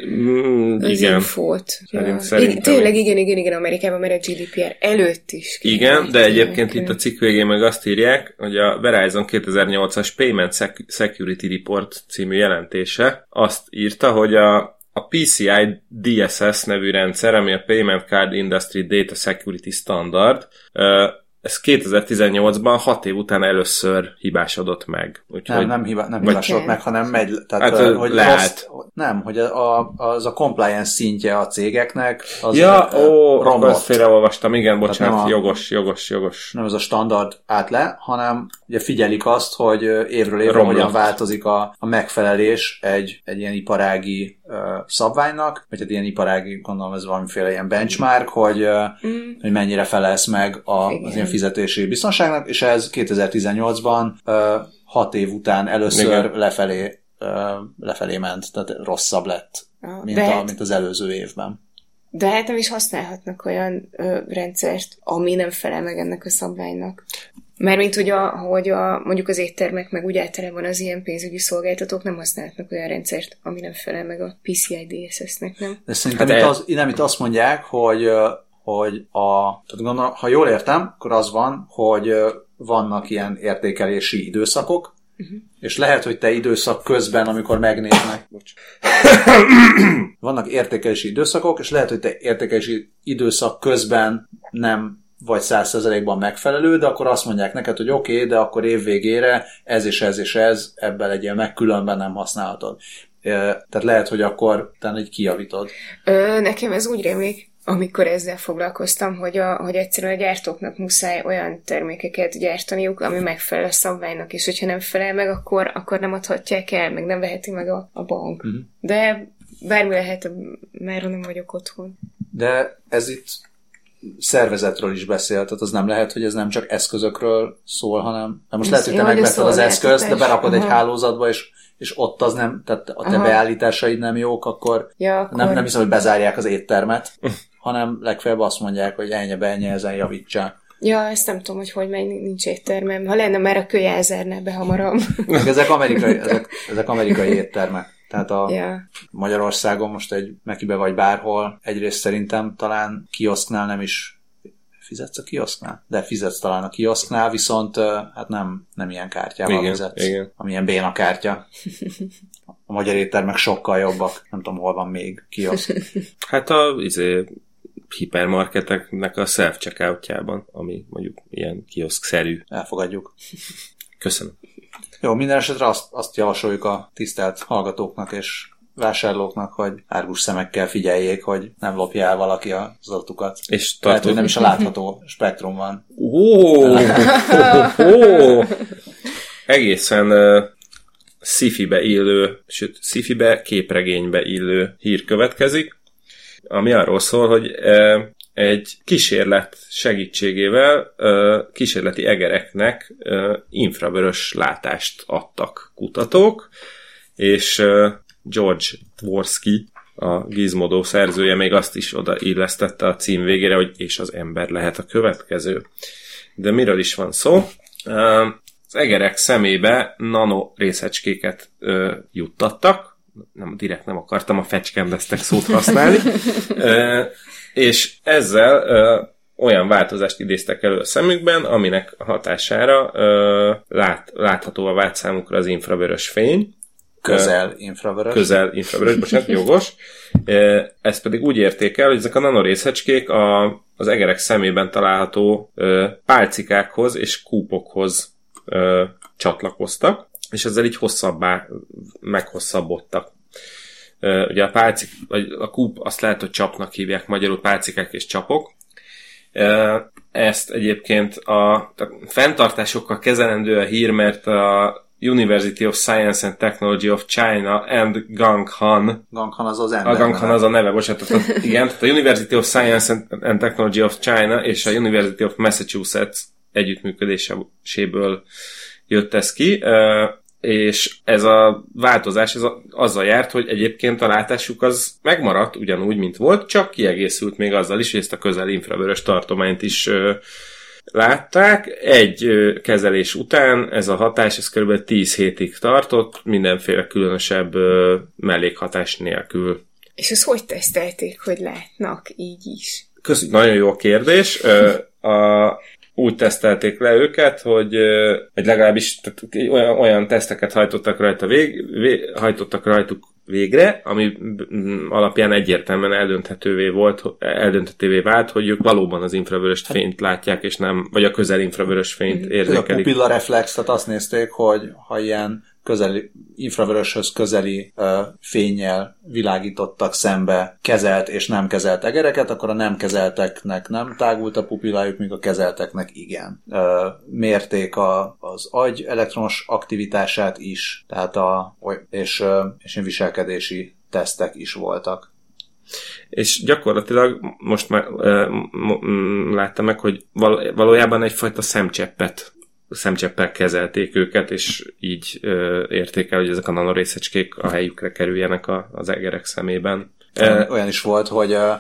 Mm, az igen. infót. Ja. Igen, tényleg igen, igen, igen, Amerikában, mert a GDPR előtt is. Igen, de egyébként itt a cikk végén meg azt írják, hogy a Verizon 2008-as Payment Security Report című jelentése azt írta, hogy a, a PCI DSS nevű rendszer, ami a Payment Card Industry Data Security Standard, ez 2018-ban hat év után először hibásodott meg. Úgyhogy, nem, nem, hiba, nem hibásodott meg, hanem megy. Tehát, hát, hogy lehet. Rossz, nem, hogy a, az a compliance szintje a cégeknek az ja, ó, romlott. azt félreolvastam, igen, bocsánat, a, jogos, jogos, jogos. Nem ez a standard át le, hanem ugye figyelik azt, hogy évről évre romlott. hogyan változik a, a megfelelés egy, egy ilyen iparági szabványnak, vagy egy ilyen iparági, gondolom ez valamiféle ilyen benchmark, hogy, mm. hogy mennyire felelsz meg a, az ilyen fizetési biztonságnak, és ez 2018-ban uh, hat év után először Igen. lefelé, lefelé ment, tehát rosszabb lett, mint, a, hát, mint az előző évben. De hát nem is használhatnak olyan ö, rendszert, ami nem felel meg ennek a szabványnak. Mármint, hogy, a, hogy a, mondjuk az éttermek, meg úgy általában az ilyen pénzügyi szolgáltatók nem használhatnak olyan rendszert, ami nem felel meg a PCI DSS-nek, nem? De szerintem hát itt, el... az, nem itt azt mondják, hogy hogy a, tehát gondolom, ha jól értem, akkor az van, hogy vannak ilyen értékelési időszakok, uh-huh. és lehet, hogy te időszak közben, amikor megnéznek, bocs. vannak értékelési időszakok, és lehet, hogy te értékelési időszak közben nem vagy százszerzelékban megfelelő, de akkor azt mondják neked, hogy oké, okay, de akkor év végére ez és ez és ez, ebben egy ilyen meg különben nem használhatod. Tehát lehet, hogy akkor te egy kijavítod. Ö, nekem ez úgy rémlik, amikor ezzel foglalkoztam, hogy, a, hogy egyszerűen a gyártóknak muszáj olyan termékeket gyártaniuk, ami megfelel a szabványnak, és hogyha nem felel meg, akkor, akkor nem adhatják el, meg nem veheti meg a, a bank. Uh-huh. De bármi lehet, már nem vagyok otthon. De ez itt szervezetről is beszél, tehát az nem lehet, hogy ez nem csak eszközökről szól, hanem de most ez lehet, hogy te megvetted az eszközt, de berakod Aha. egy hálózatba, és és ott az nem, tehát a te Aha. beállításaid nem jók, akkor, ja, akkor nem, nem hiszem, hogy bezárják az éttermet, hanem legfeljebb azt mondják, hogy ennyi be, ennyi ezen javítsák. Ja, ezt nem tudom, hogy hogy megy, nincs éttermem. Ha lenne, már a kölyel zárná be hamarabb. ezek amerikai, ezek, ezek amerikai éttermek. Tehát a yeah. Magyarországon most egy Mekibe vagy bárhol, egyrészt szerintem talán kioszknál nem is fizetsz a kioszknál? De fizetsz talán a kioszknál, viszont hát nem, nem ilyen kártyával igen, fizetsz, igen. amilyen béna kártya. A magyar éttermek sokkal jobbak. Nem tudom, hol van még kioszk. Hát a izé, hipermarketeknek a self-checkoutjában, ami mondjuk ilyen kioszk-szerű. Elfogadjuk. Köszönöm. Jó, minden esetre azt, azt javasoljuk a tisztelt hallgatóknak és vásárlóknak, hogy árgus szemekkel figyeljék, hogy nem lopja el valaki az adatukat. És tartó... Lehet, hogy nem is a látható spektrum van. Ó, egészen uh, sci-fi-be illő, sőt, sci-fi-be, képregénybe illő hír következik ami arról szól, hogy egy kísérlet segítségével kísérleti egereknek infravörös látást adtak kutatók, és George Dvorsky, a Gizmodo szerzője még azt is oda illesztette a cím végére, hogy és az ember lehet a következő. De miről is van szó? Az egerek szemébe nano részecskéket juttattak, nem, direkt nem akartam a fecskendeztek szót használni, és ezzel olyan változást idéztek elő a szemükben, aminek hatására lát, láthatóvá vált számukra az infravörös fény, Közel infravörös. Közel infravörös, bocsánat, jogos. Ezt pedig úgy érték el, hogy ezek a nanorészecskék a, az egerek szemében található pálcikákhoz és kúpokhoz csatlakoztak, és ezzel így hosszabbá meghosszabbodtak. Ugye a pálcik, vagy a kúp azt lehet, hogy csapnak hívják, magyarul pálcikák és csapok. Ezt egyébként a, a fenntartásokkal kezelendő a hír, mert a University of Science and Technology of China and Ganghan. Ganghan az az ember. A Ganghan az a neve, bocsánat. Tehát, igen, tehát a University of Science and Technology of China és a University of Massachusetts együttműködéséből jött ez ki, és ez a változás ez a, azzal járt, hogy egyébként a látásuk az megmaradt ugyanúgy, mint volt, csak kiegészült még azzal is, hogy ezt a közel infravörös tartományt is látták. Egy kezelés után ez a hatás, ez kb. 10 hétig tartott, mindenféle különösebb mellékhatás nélkül. És ezt hogy tesztelték, hogy látnak így is? Köszönjük, nagyon jó a kérdés. A, úgy tesztelték le őket, hogy, hogy legalábbis tehát olyan, olyan teszteket hajtottak rajta vég, vég, hajtottak rajtuk végre, ami alapján egyértelműen eldönthetővé volt, eldönthetővé vált, hogy ők valóban az infravörös hát- fényt látják, és nem, vagy a közel infravörös fényt érzékelik. A pupilla reflex, tehát azt nézték, hogy ha ilyen közeli, infravöröshöz közeli uh, fényjel világítottak szembe kezelt és nem kezelt egereket, akkor a nem kezelteknek nem tágult a pupillájuk, míg a kezelteknek igen. Uh, mérték a, az agy elektronos aktivitását is, tehát a, és, és viselkedési tesztek is voltak. És gyakorlatilag most már láttam meg, hogy valójában egyfajta szemcseppet szemcseppel kezelték őket, és így ö, érték el, hogy ezek a nanorészecskék a helyükre kerüljenek a, az egerek szemében. Olyan, is volt, hogy uh,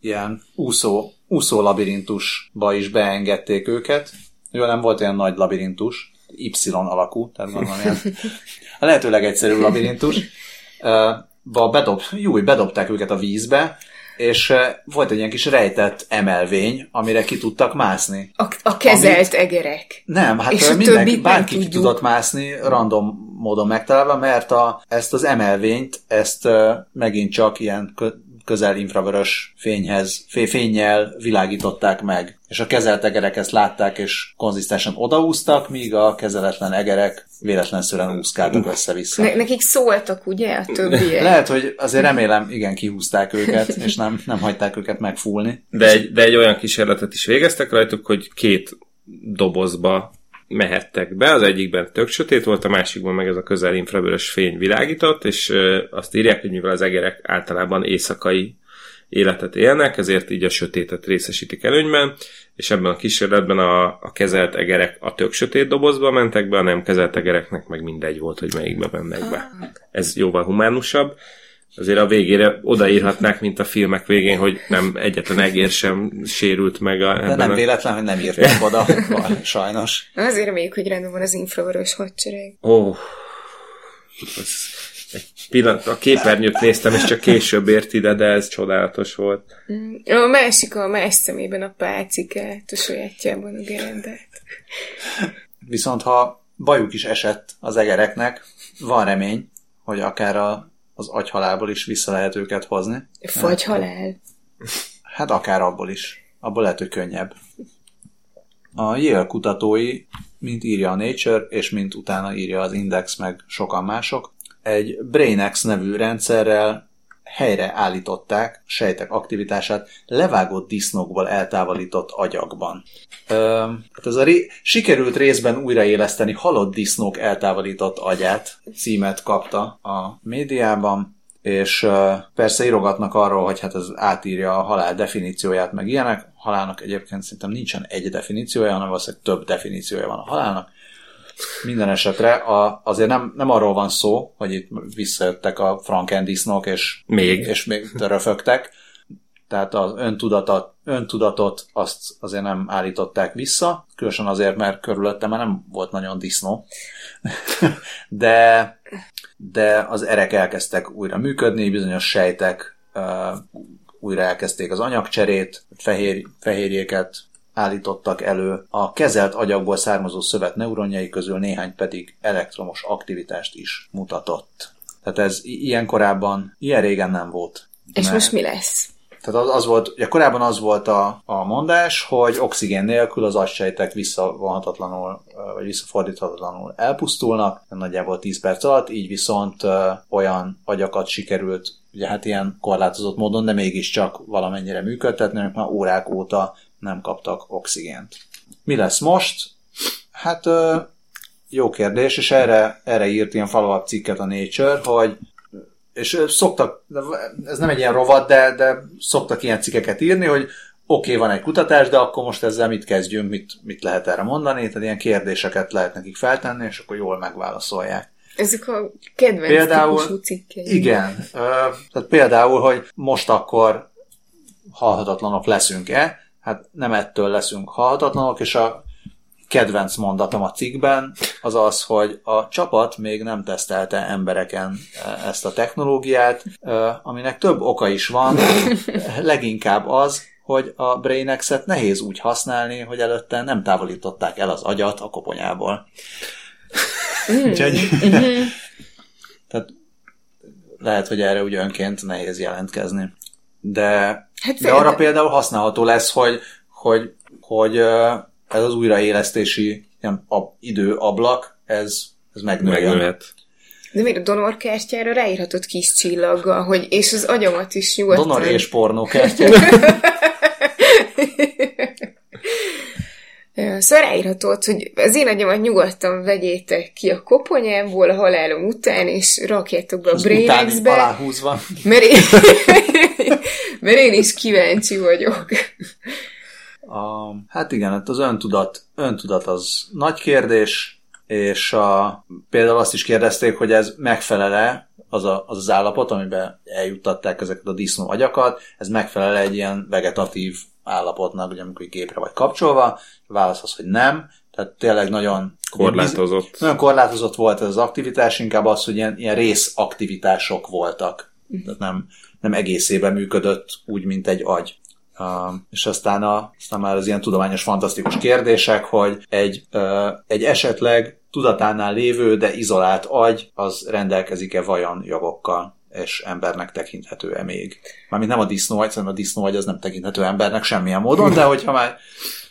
ilyen úszó, úszó labirintusba is beengedték őket. Jó, nem volt olyan nagy labirintus, Y alakú, tehát van ilyen a lehető legegyszerűbb labirintus. Ba bedob, jó, bedobták őket a vízbe, és volt egy ilyen kis rejtett emelvény, amire ki tudtak mászni. A, a kezelt amit... egerek. Nem, hát és mindenki, bárki ki tudott mászni, random módon megtalálva, mert a, ezt az emelvényt, ezt megint csak ilyen közel infravörös fényhez, fényjel világították meg. És a kezelt egerek ezt látták, és konzisztensen odaúztak, míg a kezeletlen egerek véletlenszerűen úszkáltak össze-vissza. Ne- nekik szóltak, ugye, a többiek? Lehet, hogy azért remélem, igen, kihúzták őket, és nem, nem hagyták őket megfúlni. De egy, de egy olyan kísérletet is végeztek rajtuk, hogy két dobozba mehettek be, az egyikben tök sötét volt, a másikban meg ez a közel infravörös fény világított, és azt írják, hogy mivel az egerek általában éjszakai életet élnek, ezért így a sötétet részesítik előnyben, és ebben a kísérletben a, a kezelt egerek a tök sötét dobozba mentek be, a nem kezelt egereknek meg mindegy volt, hogy melyikbe mennek be. Ez jóval humánusabb azért a végére odaírhatnák, mint a filmek végén, hogy nem egyetlen egér sem sérült meg a, De nem a... véletlen, hogy nem írták oda, sajnos. Azért reméljük, hogy rendben van az infravörös hadsereg. Ó, oh, egy pillanat, a képernyőt néztem, és csak később ért ide, de ez csodálatos volt. Mm. A másik a más szemében a pálcikát, a sajátjában a gerendát. Viszont ha bajuk is esett az egereknek, van remény, hogy akár a az agyhalálból is vissza lehet őket hozni. Fagyhalál? Hát akár abból is. Abból lehet, hogy könnyebb. A Yale kutatói, mint írja a Nature, és mint utána írja az Index, meg sokan mások, egy BrainX nevű rendszerrel helyre állították sejtek aktivitását levágott disznókból eltávolított agyakban. Ö, hát ez a ré- sikerült részben újraéleszteni halott disznók eltávolított agyát címet kapta a médiában, és ö, persze írogatnak arról, hogy hát ez átírja a halál definícióját, meg ilyenek. Halálnak egyébként szerintem nincsen egy definíciója, hanem valószínűleg több definíciója van a halálnak. Minden esetre a, azért nem, nem arról van szó, hogy itt visszajöttek a frankendisznok, és még, és még röfögtek. Tehát az öntudatot, öntudatot azt azért nem állították vissza, különösen azért, mert körülöttem már nem volt nagyon disznó. De de az erek elkezdtek újra működni, bizonyos sejtek uh, újra elkezdték az anyagcserét, fehér, fehérjéket állítottak elő. A kezelt agyagból származó szövet neuronjai közül néhány pedig elektromos aktivitást is mutatott. Tehát ez ilyen korábban, ilyen régen nem volt. És mert... most mi lesz? Tehát az, az volt, ugye korábban az volt a, a mondás, hogy oxigén nélkül az agysejtek visszavonhatatlanul, vagy visszafordíthatatlanul elpusztulnak, nagyjából 10 perc alatt, így viszont olyan agyakat sikerült, ugye hát ilyen korlátozott módon, de mégiscsak valamennyire működtetni, amik már órák óta nem kaptak oxigént. Mi lesz most? Hát jó kérdés, és erre, erre írt ilyen follow cikket a Nature, hogy és szoktak, ez nem egy ilyen rovat, de, de szoktak ilyen cikkeket írni, hogy oké, okay, van egy kutatás, de akkor most ezzel mit kezdjünk, mit, mit lehet erre mondani, tehát ilyen kérdéseket lehet nekik feltenni, és akkor jól megválaszolják. Ezek a kedvenc például, cikkei. Igen. Tehát például, hogy most akkor halhatatlanok leszünk-e, hát nem ettől leszünk halhatatlanok, és a kedvenc mondatom a cikkben az az, hogy a csapat még nem tesztelte embereken e, ezt a technológiát, e, aminek több oka is van, leginkább az, hogy a BrainX-et nehéz úgy használni, hogy előtte nem távolították el az agyat a koponyából. Mm. Úgyhogy, mm-hmm. tehát lehet, hogy erre úgy önként nehéz jelentkezni. De, hát de arra például használható lesz, hogy, hogy, hogy ez az újraélesztési ilyen ab, időablak, ez, ez megnőjön. Megnőhet. De miért a donorkártyára ráírhatod kis csillaggal, hogy és az agyamat is nyugodtan... Donor és pornókártyára. Szóval ráírhatod, hogy az én agyamat nyugodtan vegyétek ki a koponyámból a halálom után, és rakjátok be a Brainexbe. Mert én, mert én is kíváncsi vagyok. A, hát igen, hát az öntudat, öntudat az nagy kérdés, és a, például azt is kérdezték, hogy ez megfelele az, a, az az állapot, amiben eljuttatták ezeket a disznó agyakat, ez megfelele egy ilyen vegetatív állapotnak, ugye amikor gépre vagy kapcsolva, a válasz az, hogy nem, tehát tényleg nagyon korlátozott. Biz, nagyon korlátozott volt ez az aktivitás, inkább az, hogy ilyen, ilyen részaktivitások voltak. Tehát nem, nem egészében működött úgy, mint egy agy. Uh, és aztán, a, aztán már az ilyen tudományos, fantasztikus kérdések, hogy egy, uh, egy esetleg tudatánál lévő, de izolált agy, az rendelkezik-e vajon jogokkal, és embernek tekinthető-e még. Mármint nem a disznóagy, szerintem a disznóagy az nem tekinthető embernek semmilyen módon, de hogyha már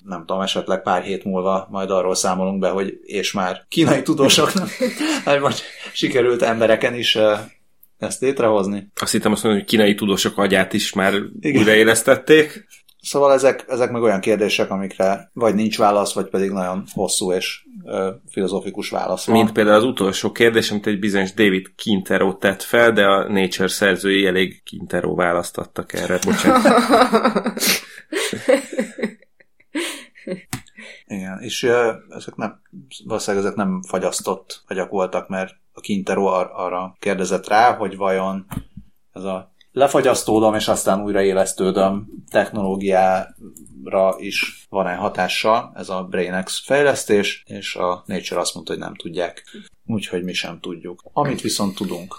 nem tudom, esetleg pár hét múlva majd arról számolunk be, hogy és már kínai tudósoknak most sikerült embereken is ezt létrehozni. Azt hittem azt mondani, hogy kínai tudósok agyát is már Igen. újraélesztették. Szóval ezek, ezek meg olyan kérdések, amikre vagy nincs válasz, vagy pedig nagyon hosszú és ö, filozofikus válasz van. Mint például az utolsó kérdés, amit egy bizonyos David Quintero tett fel, de a Nature szerzői elég Quintero választattak erre. Bocsánat. Igen, és ezek nem, valószínűleg ezek nem fagyasztott agyak voltak, mert a Quintero ar- arra kérdezett rá, hogy vajon ez a lefagyasztódom, és aztán újraélesztődöm technológiára is van-e hatással ez a BrainX fejlesztés, és a Nature azt mondta, hogy nem tudják. Úgyhogy mi sem tudjuk. Amit viszont tudunk,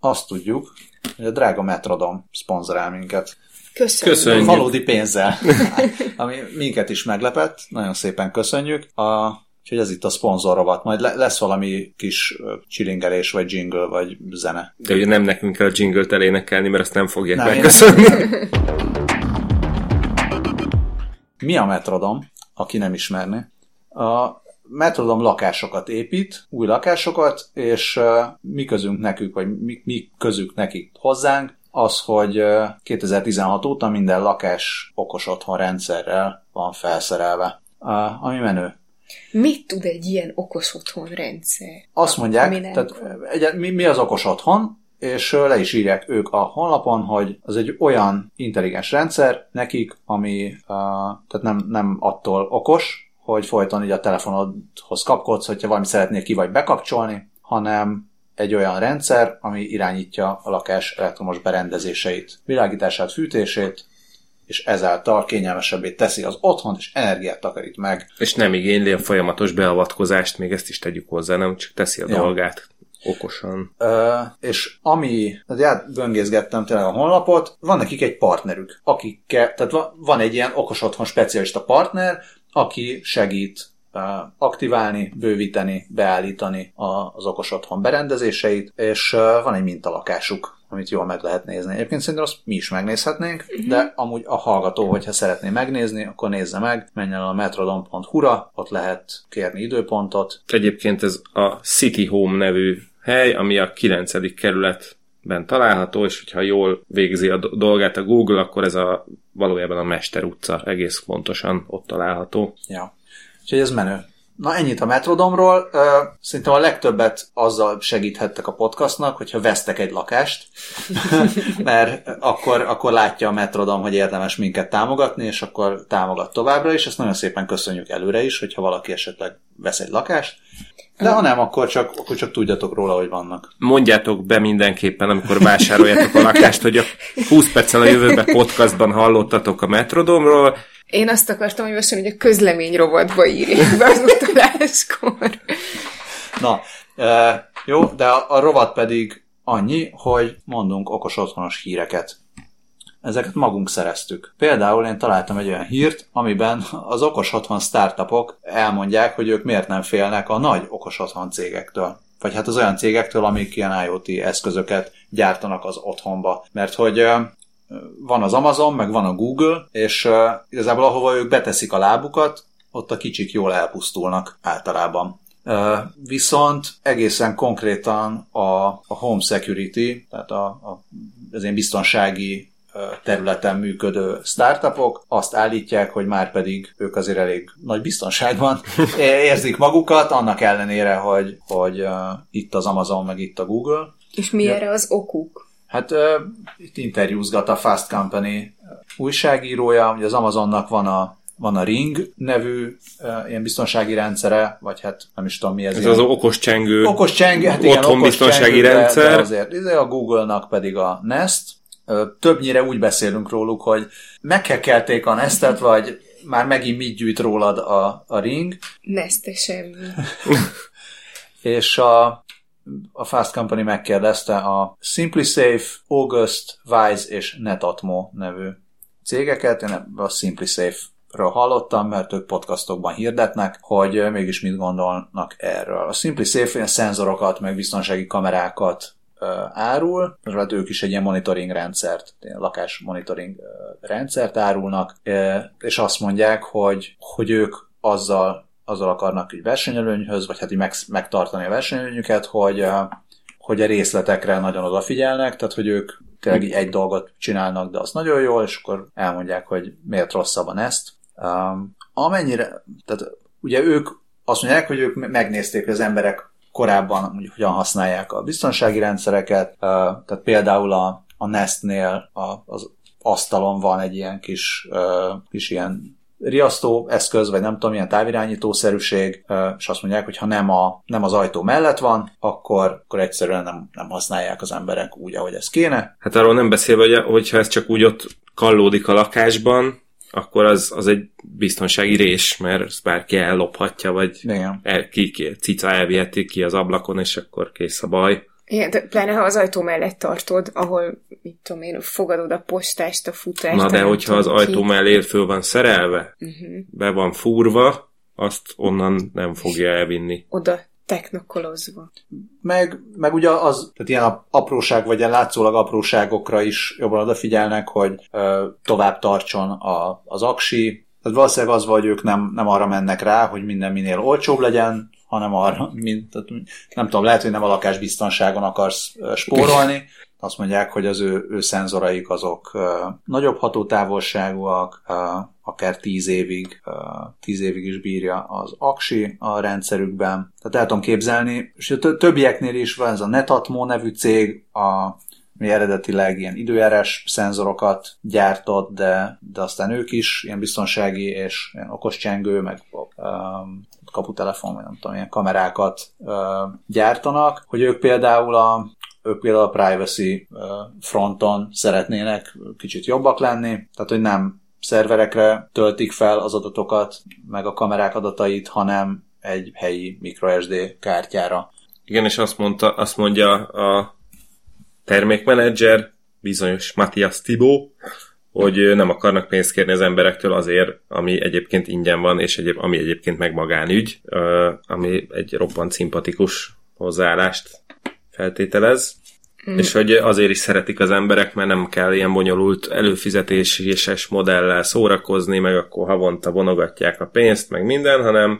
azt tudjuk, hogy a drága Metrodom szponzorál minket. Köszönjük. köszönjük. Valódi pénzzel, ami minket is meglepett. Nagyon szépen köszönjük. A Úgyhogy ez itt a szponzorrovat. Majd lesz valami kis csilingelés, vagy jingle, vagy zene. De ugye nem nekünk kell a jingle-t elénekelni, mert azt nem fogják nem, megköszönni. Mi a Metrodom, aki nem ismerni? A Metrodom lakásokat épít, új lakásokat, és mi közünk nekük, vagy mi, mi közük nekik hozzánk, az, hogy 2016 óta minden lakás okos otthon rendszerrel van felszerelve. Ami menő. Mit tud egy ilyen okos otthon rendszer? Azt mondják, tehát egy, mi, mi az okos otthon, és le is írják ők a honlapon, hogy az egy olyan intelligens rendszer nekik, ami uh, tehát nem, nem attól okos, hogy folyton így a telefonodhoz kapkodsz, hogyha valami szeretnél ki vagy bekapcsolni, hanem egy olyan rendszer, ami irányítja a lakás elektromos berendezéseit, világítását, fűtését, és ezáltal kényelmesebbé teszi az otthon, és energiát takarít meg. És nem igényli a folyamatos beavatkozást, még ezt is tegyük hozzá, nem csak teszi a ja. dolgát. okosan. Ö, és ami, tehát böngészgettem tényleg a honlapot, van nekik egy partnerük, akikkel, tehát van, van egy ilyen okos otthon specialista partner, aki segít aktiválni, bővíteni, beállítani az okos otthon berendezéseit, és van egy mintalakásuk, amit jól meg lehet nézni. Egyébként szerintem azt mi is megnézhetnénk, uh-huh. de amúgy a hallgató, hogyha szeretné megnézni, akkor nézze meg, menjen el a metrodon.hu-ra, ott lehet kérni időpontot. Egyébként ez a City Home nevű hely, ami a 9. kerület ben található, és hogyha jól végzi a dolgát a Google, akkor ez a valójában a Mester utca egész pontosan ott található. Ja. Úgyhogy ez menő. Na ennyit a Metrodomról. Szerintem a legtöbbet azzal segíthettek a podcastnak, hogyha vesztek egy lakást, mert akkor, akkor látja a Metrodom, hogy érdemes minket támogatni, és akkor támogat továbbra is. Ezt nagyon szépen köszönjük előre is, hogyha valaki esetleg vesz egy lakást. De ha nem, akkor csak, akkor csak tudjatok róla, hogy vannak. Mondjátok be mindenképpen, amikor vásároljátok a lakást, hogy a 20 perccel a jövőbe podcastban hallottatok a Metrodomról, én azt akartam javasolni, hogy a közlemény rovatba írják be az utaláskor. Na, e, jó, de a, a rovat pedig annyi, hogy mondunk okos otthonos híreket. Ezeket magunk szereztük. Például én találtam egy olyan hírt, amiben az okos otthon startupok elmondják, hogy ők miért nem félnek a nagy okos otthon cégektől. Vagy hát az olyan cégektől, amik ilyen IoT eszközöket gyártanak az otthonba. Mert hogy van az Amazon, meg van a Google, és igazából ahova ők beteszik a lábukat, ott a kicsik jól elpusztulnak általában. Viszont egészen konkrétan a, a home security, tehát a, a, az ilyen biztonsági területen működő startupok azt állítják, hogy már pedig ők azért elég nagy biztonságban érzik magukat, annak ellenére, hogy, hogy itt az Amazon, meg itt a Google. És mi ja. erre az okuk? Hát uh, itt interjúzgat a Fast Company újságírója, hogy az Amazonnak van a van a Ring nevű uh, ilyen biztonsági rendszere, vagy hát nem is tudom mi ez. Ez ilyen. az okos csengő. Okos csengő, hát igen, okos biztonsági csengő, rendszer. De, de azért de a Google-nak pedig a Nest. Uh, többnyire úgy beszélünk róluk, hogy meghekkelték a Nestet, vagy már megint mit gyűjt rólad a, a Ring. Nestesen. és a, a Fast Company megkérdezte a SimpliSafe, August, Wise és Netatmo nevű cégeket. Én a SimpliSafe ről hallottam, mert ők podcastokban hirdetnek, hogy mégis mit gondolnak erről. A SimpliSafe ilyen szenzorokat, meg biztonsági kamerákat árul, mert ők is egy ilyen monitoring rendszert, ilyen lakás monitoring rendszert árulnak, és azt mondják, hogy, hogy ők azzal azzal akarnak egy versenyelőnyhöz, vagy hát így meg, megtartani a versenyelőnyüket, hogy, hogy a részletekre nagyon odafigyelnek, tehát hogy ők tényleg így egy dolgot csinálnak, de az nagyon jól, és akkor elmondják, hogy miért rosszabban ezt. Um, amennyire, tehát ugye ők azt mondják, hogy ők megnézték, hogy az emberek korábban mondjuk hogyan használják a biztonsági rendszereket, uh, tehát például a, a Nestnél a, az asztalon van egy ilyen kis, uh, kis ilyen riasztó eszköz, vagy nem tudom, milyen távirányítószerűség, és azt mondják, hogy ha nem, a, nem az ajtó mellett van, akkor, akkor egyszerűen nem, nem használják az emberek úgy, ahogy ez kéne. Hát arról nem beszélve, hogy, hogyha ez csak úgy ott kallódik a lakásban, akkor az, az egy biztonsági rés, mert bárki ellophatja, vagy El, ki, ki, cica elviheti ki az ablakon, és akkor kész a baj. Igen, de pláne ha az ajtó mellett tartod, ahol, mit tudom én, fogadod a postást, a futást. Na de hogyha az ajtó ki. mellé föl van szerelve, uh-huh. be van fúrva, azt onnan nem fogja elvinni. Oda technokolozva. Meg, meg ugye az, tehát ilyen apróság, vagy ilyen látszólag apróságokra is jobban odafigyelnek, hogy ö, tovább tartson a, az aksi. Tehát valószínűleg az, hogy ők nem, nem arra mennek rá, hogy minden minél olcsóbb legyen, hanem arra, mint, tehát nem tudom, lehet, hogy nem a lakásbiztonságon akarsz spórolni, azt mondják, hogy az ő, ő szenzoraik azok uh, nagyobb hatótávolságúak, uh, akár 10 évig, uh, 10 évig is bírja az aksi a rendszerükben. Tehát el tudom képzelni, és a többieknél is van ez a Netatmo nevű cég, a, mi eredetileg ilyen időjárás szenzorokat gyártott, de, de aztán ők is ilyen biztonsági és ilyen okos csengő, meg um, kaputelefon, vagy nem tudom, ilyen kamerákat uh, gyártanak, hogy ők például a ők például a privacy fronton szeretnének kicsit jobbak lenni, tehát hogy nem szerverekre töltik fel az adatokat, meg a kamerák adatait, hanem egy helyi microSD kártyára. Igen, és azt, mondta, azt mondja a termékmenedzser, bizonyos Matthias Tibó, hogy nem akarnak pénzt kérni az emberektől azért, ami egyébként ingyen van, és egyéb, ami egyébként meg magánügy, ami egy roppant szimpatikus hozzáállást feltételez. Mm. És hogy azért is szeretik az emberek, mert nem kell ilyen bonyolult előfizetéses modellel szórakozni, meg akkor havonta vonogatják a pénzt, meg minden, hanem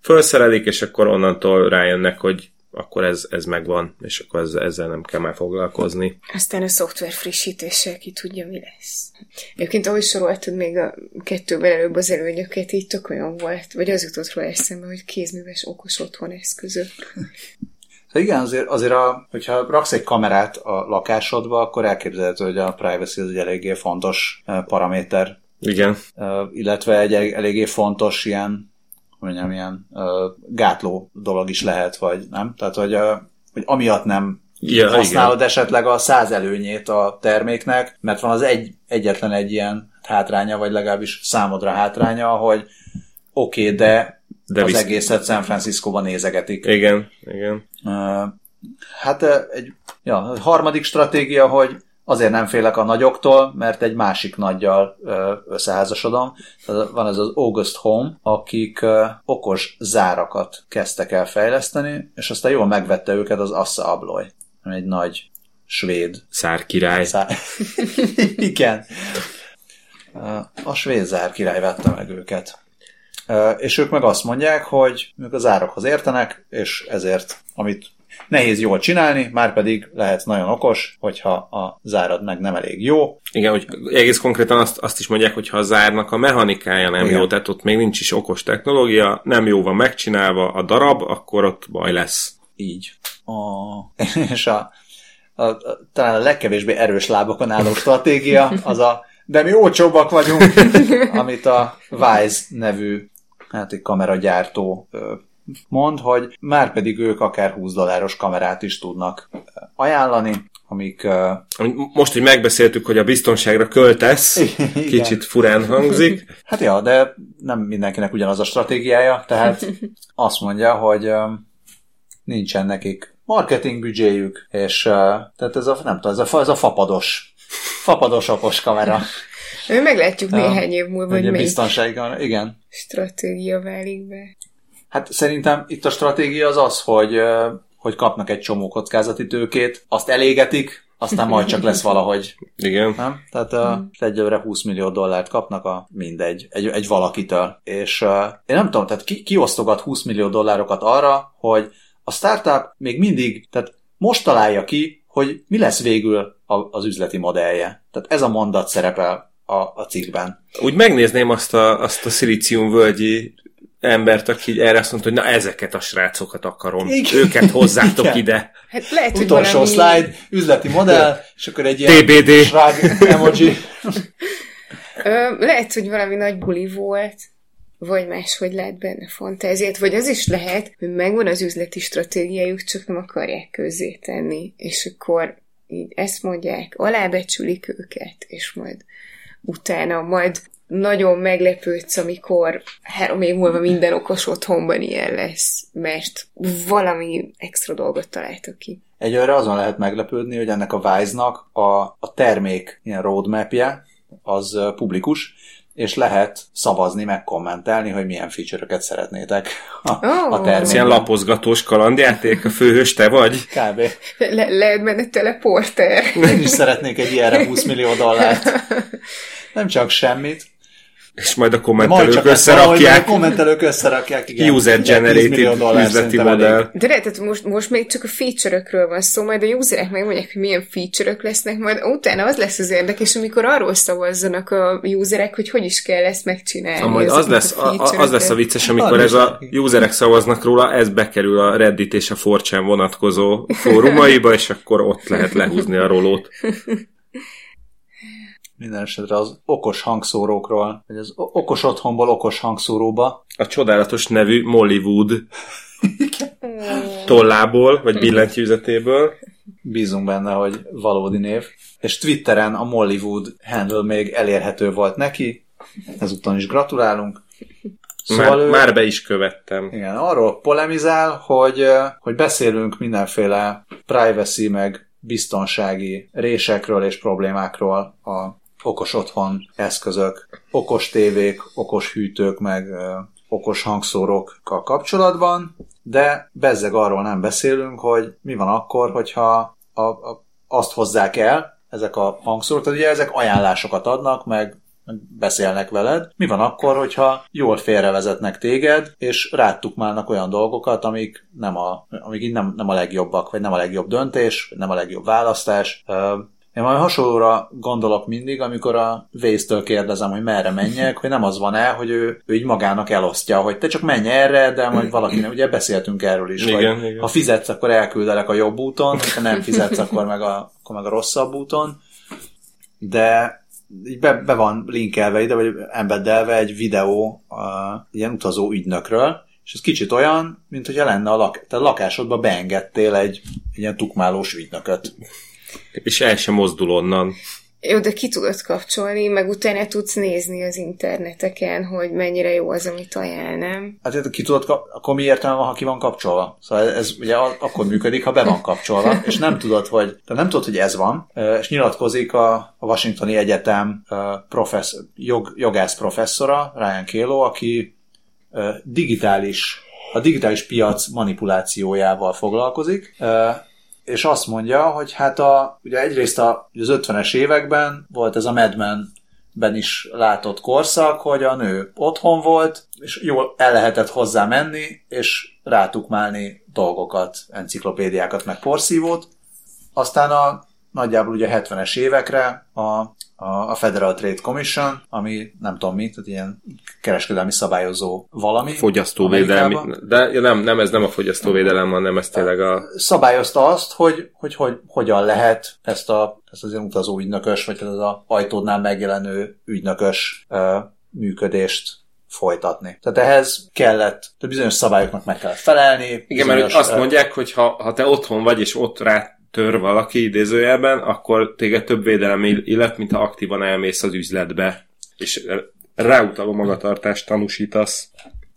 felszerelik, és akkor onnantól rájönnek, hogy akkor ez, ez megvan, és akkor ez, ezzel nem kell már foglalkozni. Aztán a szoftver frissítéssel ki tudja, mi lesz. Egyébként ahogy soroltad még a kettővel előbb az előnyöket, így tök olyan volt, vagy az jutott róla eszembe, hogy kézműves okos otthon eszközök. Igen, azért, azért a, hogyha raksz egy kamerát a lakásodba, akkor elképzelhető, hogy a privacy az egy eléggé fontos paraméter. Igen. Illetve egy eléggé fontos ilyen mondjam, ilyen uh, gátló dolog is lehet, vagy nem? Tehát, hogy, uh, hogy amiatt nem ja, használod igen. esetleg a száz előnyét a terméknek, mert van az egy, egyetlen egy ilyen hátránya, vagy legalábbis számodra hátránya, hogy oké, okay, de, de az visz... egészet San Francisco-ban nézegetik. Igen, igen. Uh, hát egy ja, harmadik stratégia, hogy Azért nem félek a nagyoktól, mert egy másik nagyjal összeházasodom. Van ez az August Home, akik okos zárakat kezdtek el fejleszteni, és aztán jól megvette őket az Assa Abloy, egy nagy svéd. Szárkirály. Szár... Igen. A svéd zárkirály vette meg őket. És ők meg azt mondják, hogy ők az árakhoz értenek, és ezért, amit nehéz jól csinálni, már pedig lehet nagyon okos, hogyha a zárad meg nem elég jó. Igen, hogy egész konkrétan azt, azt is mondják, hogy ha a zárnak a mechanikája nem Igen. jó, tehát ott még nincs is okos technológia, nem jó van megcsinálva a darab, akkor ott baj lesz. Így. A... És a, a, a, talán a legkevésbé erős lábokon álló stratégia az a de mi olcsóbbak vagyunk, amit a Wise nevű hát egy kameragyártó mond, hogy már pedig ők akár 20 dolláros kamerát is tudnak ajánlani, amik... Most, hogy megbeszéltük, hogy a biztonságra költesz, Igen. kicsit furán hangzik. Hát ja, de nem mindenkinek ugyanaz a stratégiája, tehát azt mondja, hogy nincsen nekik marketing büdzséjük, és tehát ez a, nem tudom, ez a, ez a fapados, fapados okos kamera. Meglátjuk néhány év múlva, hogy biztonsággal, igen. stratégia válik be. Hát szerintem itt a stratégia az az, hogy, hogy kapnak egy csomó kockázati tőkét, azt elégetik, aztán majd csak lesz valahogy. Igen. Nem? Tehát uh, egyelőre 20 millió dollárt kapnak a mindegy, egy, egy valakitől. És uh, én nem tudom, tehát ki, ki osztogat 20 millió dollárokat arra, hogy a startup még mindig, tehát most találja ki, hogy mi lesz végül a, az üzleti modellje. Tehát ez a mondat szerepel a, a cikkben. Úgy megnézném azt a, azt a szilíciumvölgyi embert, aki erre azt mondta, hogy na ezeket a srácokat akarom, Igen. őket hozzátok Igen. ide. Hát lehet, Utolsó valami... slide, üzleti modell, és akkor egy ilyen TBD. srág emoji. Ö, lehet, hogy valami nagy buli volt, vagy máshogy lehet benne fantáziát, vagy az is lehet, hogy megvan az üzleti stratégiájuk, csak nem akarják közzé tenni, és akkor így ezt mondják, alábecsülik őket, és majd utána majd nagyon meglepődsz, amikor három év múlva minden okos otthonban ilyen lesz, mert valami extra dolgot találtak ki. Egyőre azon lehet meglepődni, hogy ennek a Wise-nak a, a termék ilyen roadmapje az publikus, és lehet szavazni, megkommentelni, hogy milyen feature-öket szeretnétek a, oh. a termékben. Ilyen lapozgatós kalandjáték, a főhős te vagy? Kb. Le- lehet benne teleporter. Én is szeretnék egy ilyenre 20 millió dollárt. Nem csak semmit, és majd a kommentelők összerakják. A kommentelők összerakják, igen. User-generated üzleti modell. De lehet, most, most még csak a feature-ökről van szó, majd a userek megmondják, hogy milyen feature-ök lesznek, majd utána az lesz az érdekes, amikor arról szavazzanak a userek, hogy hogy is kell ezt megcsinálni. Ha majd az lesz, a, az lesz a vicces, amikor ez a userek szavaznak róla, ez bekerül a Reddit és a 4 vonatkozó fórumaiba, és akkor ott lehet lehúzni a rolót. minden esetre az okos hangszórókról, vagy az okos otthonból okos hangszóróba. A csodálatos nevű Mollywood tollából, vagy billentyűzetéből. Bízunk benne, hogy valódi név. És Twitteren a Mollywood handle még elérhető volt neki. Ezúttal is gratulálunk. Szóval már, ő, már be is követtem. Igen, arról polemizál, hogy, hogy beszélünk mindenféle privacy meg biztonsági résekről és problémákról a okos otthon eszközök, okos tévék, okos hűtők, meg okos hangszórókkal kapcsolatban, de bezzeg arról nem beszélünk, hogy mi van akkor, hogyha a, a, azt hozzák el, ezek a hangszórók, tehát ugye ezek ajánlásokat adnak, meg beszélnek veled. Mi van akkor, hogyha jól félrevezetnek téged, és rátukmálnak olyan dolgokat, amik, nem a, amik nem, nem a legjobbak, vagy nem a legjobb döntés, nem a legjobb választás. Én majd hasonlóra gondolok mindig, amikor a Waze-től kérdezem, hogy merre menjek, hogy nem az van el, hogy ő, ő így magának elosztja, hogy te csak menj erre, de majd valaki nem. Ugye beszéltünk erről is, igen, hogy igen. ha fizetsz, akkor elküldelek a jobb úton, ha nem fizetsz, akkor meg a, akkor meg a rosszabb úton. De így be, be van linkelve ide, vagy embeddelve egy videó uh, ilyen utazó ügynökről, és ez kicsit olyan, mint hogyha lenne a, lak- te a lakásodba beengedtél egy, egy ilyen tukmálós ügynököt. És el sem mozdul onnan. Jó, de ki tudod kapcsolni, meg utána tudsz nézni az interneteken, hogy mennyire jó az, amit ajánl, nem? Hát ki tudod, kap- akkor mi értelme van, ha ki van kapcsolva? Szóval ez ugye akkor működik, ha be van kapcsolva, és nem tudod, hogy, de nem tudod, hogy ez van, és nyilatkozik a, a Washingtoni Egyetem professz, jog, jogász professzora, Ryan Kalo, aki digitális, a digitális piac manipulációjával foglalkozik, és azt mondja, hogy hát a, ugye egyrészt a, az 50-es években volt ez a Mad Men ben is látott korszak, hogy a nő otthon volt, és jól el lehetett hozzá menni, és rátukmálni dolgokat, enciklopédiákat, meg porszívót. Aztán a nagyjából ugye 70-es évekre a a Federal Trade Commission, ami nem tudom mi, tehát ilyen kereskedelmi szabályozó valami. Fogyasztóvédelmi, de nem, nem, ez nem a fogyasztóvédelem, hanem ez tényleg a... Szabályozta azt, hogy, hogy, hogy hogyan lehet ezt, a, ezt az ilyen utazó ügynökös, vagy ez az ajtódnál megjelenő ügynökös uh, működést folytatni. Tehát ehhez kellett, tehát bizonyos szabályoknak meg kellett felelni. Igen, mert azt mondják, hogy ha, ha te otthon vagy, és ott rá tör valaki idézőjelben, akkor téged több védelem illet, mint ha aktívan elmész az üzletbe, és ráutaló magatartást tanúsítasz.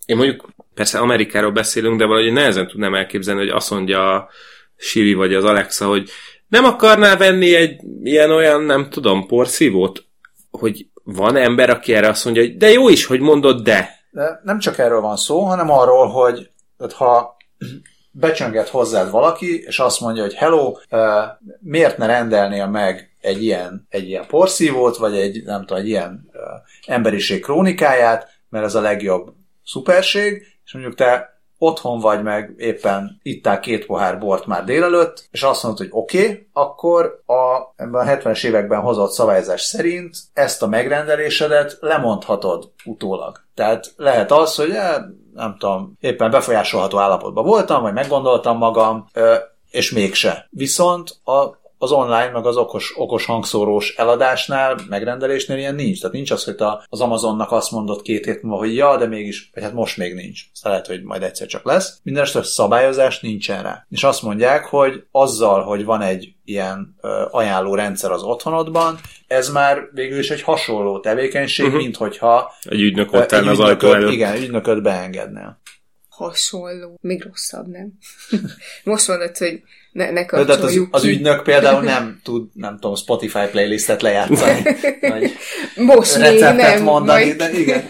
Én mondjuk, persze Amerikáról beszélünk, de valahogy nehezen tudnám elképzelni, hogy azt mondja a Siri vagy az Alexa, hogy nem akarnál venni egy ilyen olyan, nem tudom, porszívót, hogy van ember, aki erre azt mondja, hogy de jó is, hogy mondod de. de nem csak erről van szó, hanem arról, hogy ha becsönget hozzád valaki, és azt mondja, hogy hello, miért ne rendelnél meg egy ilyen, egy ilyen porszívót, vagy egy, nem tudom, egy ilyen emberiség krónikáját, mert ez a legjobb szuperség, és mondjuk te otthon vagy meg, éppen ittál két pohár bort már délelőtt, és azt mondod, hogy oké, okay, akkor a, ebben a 70-es években hozott szabályzás szerint ezt a megrendelésedet lemondhatod utólag. Tehát lehet az, hogy eh, nem tudom, éppen befolyásolható állapotban voltam, vagy meggondoltam magam, és mégse. Viszont a, az online, meg az okos, okos hangszórós eladásnál, megrendelésnél ilyen nincs. Tehát nincs az, hogy a, az Amazonnak azt mondott két hét múlva, hogy ja, de mégis, vagy hát most még nincs. Szóval lehet, hogy majd egyszer csak lesz. Minden esetre szabályozás nincsen rá. És azt mondják, hogy azzal, hogy van egy ilyen ajánló rendszer az otthonodban, ez már végül is egy hasonló tevékenység, uh-huh. mint hogyha egy ügynök ott egy az ajtó előtt. Igen, ügynököt beengednél. Hasonló. Még rosszabb, nem? Most mondod, hogy ne, ne de az, ki. az ügynök például nem tud, nem tudom, Spotify playlistet lejátszani. Most még nem. mondani, majd... de igen.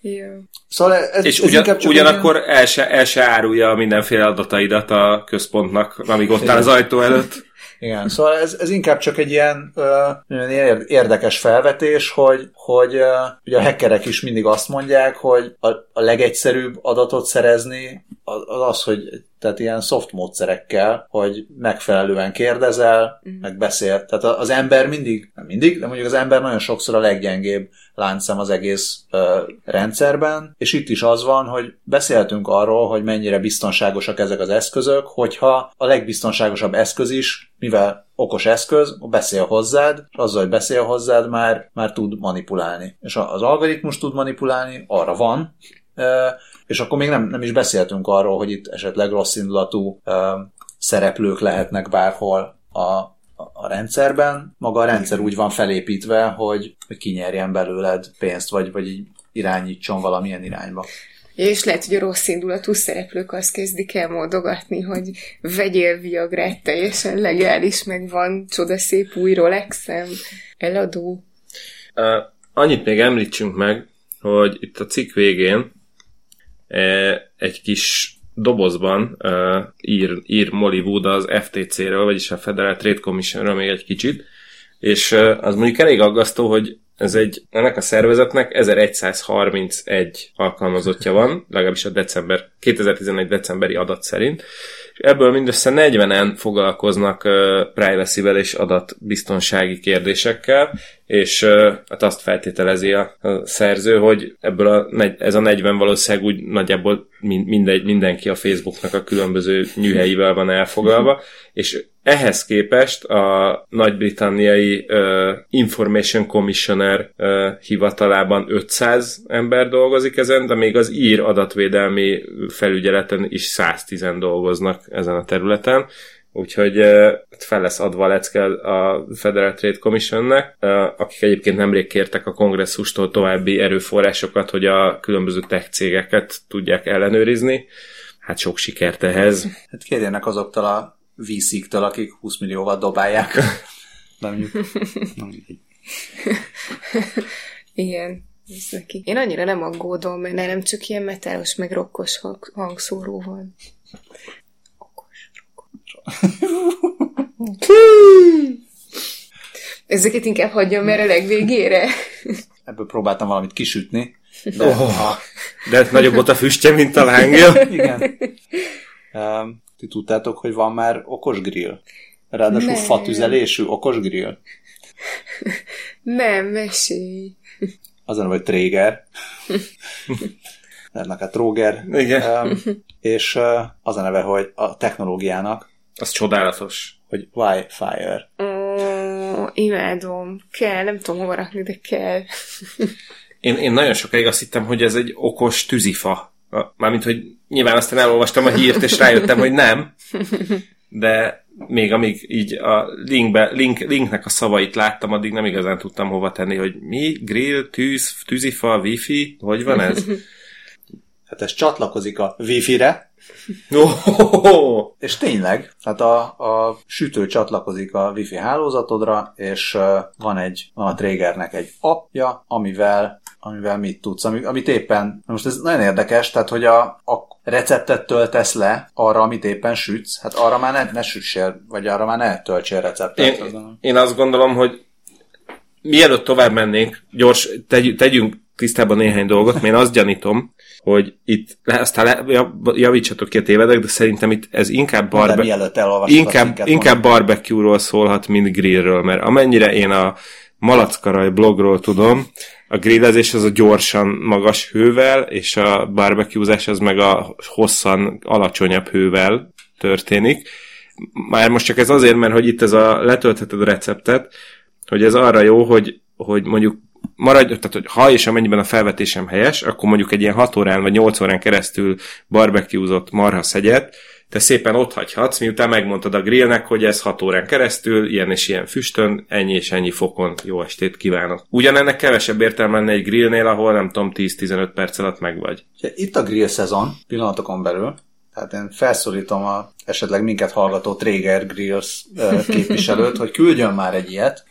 Ja. Szóval ez, és ez ugyan, ugyanakkor el, se, el se árulja mindenféle adataidat a központnak, amíg ott áll az ajtó előtt. Igen, szóval ez, ez inkább csak egy ilyen uh, érdekes felvetés, hogy, hogy uh, ugye a hackerek is mindig azt mondják, hogy a, a legegyszerűbb adatot szerezni az, az az, hogy tehát ilyen soft módszerekkel, hogy megfelelően kérdezel, mm. meg beszél. Tehát az ember mindig, nem mindig, de mondjuk az ember nagyon sokszor a leggyengébb láncszem az egész ö, rendszerben, és itt is az van, hogy beszéltünk arról, hogy mennyire biztonságosak ezek az eszközök, hogyha a legbiztonságosabb eszköz is, mivel okos eszköz, beszél hozzád, és azzal, hogy beszél hozzád, már, már tud manipulálni. És az algoritmus tud manipulálni, arra van, és akkor még nem, nem is beszéltünk arról, hogy itt esetleg rossz indulatú szereplők lehetnek bárhol a, a rendszerben. Maga a rendszer úgy van felépítve, hogy, hogy kinyerjen belőled pénzt, vagy, vagy így irányítson valamilyen irányba. És lehet, hogy a rossz indulatú szereplők azt kezdik el mondogatni, hogy vegyél Viagrát, teljesen legális, meg van csodaszép új Rolexem, eladó. Uh, annyit még említsünk meg, hogy itt a cikk végén egy kis dobozban uh, ír, ír Molly Wood az FTC-ről, vagyis a Federal Trade Commissionről még egy kicsit, és uh, az mondjuk elég aggasztó, hogy ez egy, ennek a szervezetnek 1131 alkalmazottja van, legalábbis a december, 2011 decemberi adat szerint, ebből mindössze 40-en foglalkoznak privacy-vel és adatbiztonsági kérdésekkel, és hát azt feltételezi a, szerző, hogy ebből a, ez a 40 valószínűleg úgy nagyjából mindegy, mindenki a Facebooknak a különböző nyűhelyével van elfoglalva, és ehhez képest a nagy-britanniai uh, Information Commissioner uh, hivatalában 500 ember dolgozik ezen, de még az ír adatvédelmi felügyeleten is 110 dolgoznak ezen a területen. Úgyhogy uh, fel lesz adva a lecke a Federal Trade Commissionnek, uh, akik egyébként nemrég kértek a kongresszustól további erőforrásokat, hogy a különböző tech cégeket tudják ellenőrizni. Hát sok sikert ehhez. Hát kérjenek azoktól a VC-któl, akik 20 millióval dobálják. Nem, nem Igen, ez neki. Én annyira nem aggódom, mert nem csak ilyen metálos, meg rokkos hang, hangszóró van. Okos, Ezeket inkább hagyjam mert a legvégére. Ebből próbáltam valamit kisütni. De, oh, a... de nagyobb volt a füstje, mint a lángja. Igen. Um, ti tudtátok, hogy van már okos grill? Ráadásul Nem. fatüzelésű okos grill? Nem, mesélj. Az a vagy Tréger. Ennek a Tróger. Igen. Um, és uh, az a neve, hogy a technológiának. Az csodálatos. Hogy Wi-Fire. Oh, imádom. Kell, nem tudom hova rakni, de kell. én, én nagyon sokáig azt hittem, hogy ez egy okos tűzifa. Mármint, hogy nyilván aztán elolvastam a hírt, és rájöttem, hogy nem. De még amíg így a linkbe, link, linknek a szavait láttam, addig nem igazán tudtam hova tenni, hogy mi, grill, tűz, tűzifa, wifi, hogy van ez? Hát ez csatlakozik a wifi-re, oh! és tényleg, hát a, a sütő csatlakozik a wifi hálózatodra, és van egy, van a Traegernek egy appja, amivel amivel mit tudsz, ami, amit éppen, most ez nagyon érdekes, tehát hogy a, a receptet töltesz le arra, amit éppen sütsz, hát arra már ne, ne sütsél, vagy arra már ne töltsél receptet. Én, én azt gondolom, hogy mielőtt tovább mennénk, gyors, tegy, tegyünk tisztában néhány dolgot, mert én azt gyanítom, hogy itt, aztán le, javítsatok ki a tévedek, de szerintem itt ez inkább, barbe, inkább, inkább barbecue-ról szólhat, mint grillről, mert amennyire én a Malackaraj blogról tudom, a grillezés az a gyorsan magas hővel, és a barbecuezás az meg a hosszan alacsonyabb hővel történik. Már most csak ez azért, mert hogy itt ez a letöltheted receptet, hogy ez arra jó, hogy, hogy mondjuk maradj, tehát hogy ha és amennyiben a felvetésem helyes, akkor mondjuk egy ilyen 6 órán vagy 8 órán keresztül barbecuezott marha szegyet, te szépen ott hagyhatsz, miután megmondtad a grillnek, hogy ez 6 órán keresztül, ilyen és ilyen füstön, ennyi és ennyi fokon, jó estét kívánok. Ugyanennek kevesebb értelme lenne egy grillnél, ahol nem tudom, 10-15 perc alatt meg vagy. Itt a grill szezon, pillanatokon belül, tehát én felszólítom a esetleg minket hallgató Traeger Grills képviselőt, hogy küldjön már egy ilyet.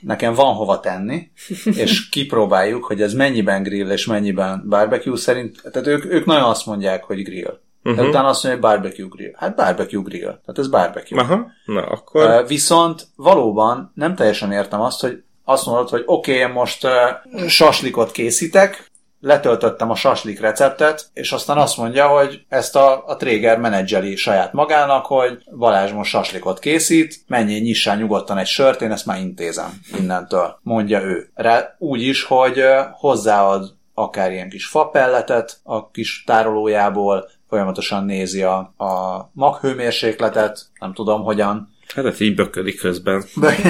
Nekem van hova tenni, és kipróbáljuk, hogy ez mennyiben grill és mennyiben barbecue szerint. Tehát ők, ők nagyon azt mondják, hogy grill. Uh-huh. De utána azt mondja, hogy barbecue grill. Hát barbecue grill. Tehát ez barbecue. Aha, na akkor... Viszont valóban nem teljesen értem azt, hogy azt mondod, hogy oké, okay, most uh, saslikot készítek, letöltöttem a saslik receptet, és aztán azt mondja, hogy ezt a, a Tréger menedzseli saját magának, hogy Balázs most saslikot készít, menjél nyissál nyugodtan egy sört, én ezt már intézem innentől, mondja ő. Rá úgy is, hogy hozzáad akár ilyen kis fapelletet a kis tárolójából, folyamatosan nézi a, a maghőmérsékletet, nem tudom hogyan. Hát ez így böködik közben.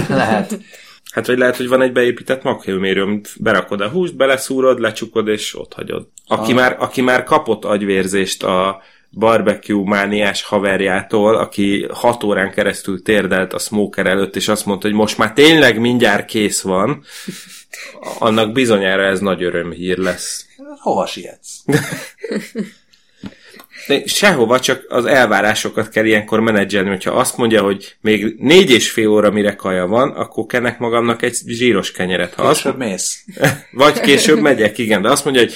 lehet. Hát vagy lehet, hogy van egy beépített maghőmérő, amit berakod a húst, beleszúrod, lecsukod és ott hagyod. Aki, ah. már, aki már kapott agyvérzést a barbecue mániás haverjától, aki hat órán keresztül térdelt a smoker előtt, és azt mondta, hogy most már tényleg mindjárt kész van, annak bizonyára ez nagy örömhír lesz. Hova sietsz? De sehova, csak az elvárásokat kell ilyenkor menedzselni, hogyha azt mondja, hogy még négy és fél óra mire kaja van, akkor kenek magamnak egy zsíros kenyeret. Ha Később mész. Vagy később megyek, igen, de azt mondja, hogy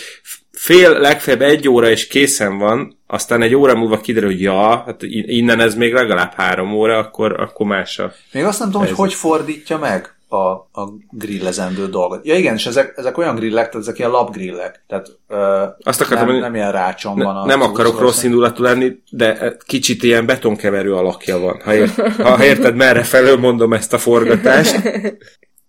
fél, legfeljebb egy óra és készen van, aztán egy óra múlva kiderül, hogy ja, hát innen ez még legalább három óra, akkor, akkor más a... Még azt nem tudom, hogy hogy fordítja meg a, a grillezendő dolgot. Ja igen, és ezek, ezek olyan grillek, tehát ezek ilyen lapgrillek. Tehát ö, Azt akartam, nem, nem ilyen rácson Ne, van. a nem akarok rossz indulatú lenni, de kicsit ilyen betonkeverő alakja van. Ha, ért, ha érted, merre felől mondom ezt a forgatást.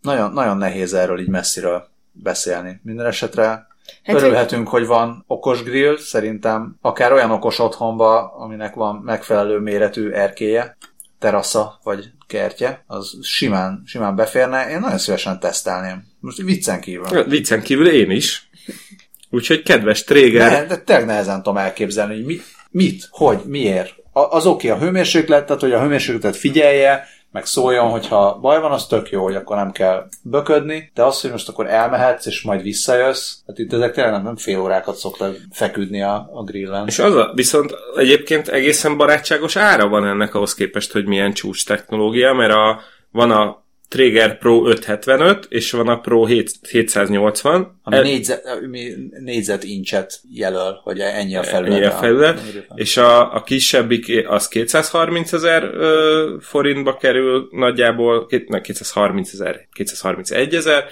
Nagyon, nagyon nehéz erről így messziről beszélni. Minden esetre Hát, hát, örülhetünk, hogy van okos grill, szerintem akár olyan okos otthonba, aminek van megfelelő méretű erkéje, terasza vagy kertje, az simán, simán beférne. Én nagyon szívesen tesztelném. Most viccen kívül. Viccen kívül én is. Úgyhogy kedves Tréger, Ne, de tényleg nehezen tudom elképzelni, hogy mi, mit, hogy, miért. A, az oké, okay, a hőmérséklet, tehát hogy a hőmérsékletet figyelje, meg szóljon, hogyha baj van, az tök jó, hogy akkor nem kell böködni, de az, hogy most akkor elmehetsz, és majd visszajössz, hát itt ezek tényleg nem, fél órákat szoktál feküdni a, a grillen. és az a, viszont egyébként egészen barátságos ára van ennek ahhoz képest, hogy milyen csúcs technológia, mert a, van a Traeger Pro 575, és van a Pro 7, 780. Ami El- négyzet, ami négyzet incset jelöl, hogy ennyi a felület. Ennyi a felület, és a, a kisebbik az 230 ezer forintba kerül nagyjából, ne, 230 ezer, 231 ezer,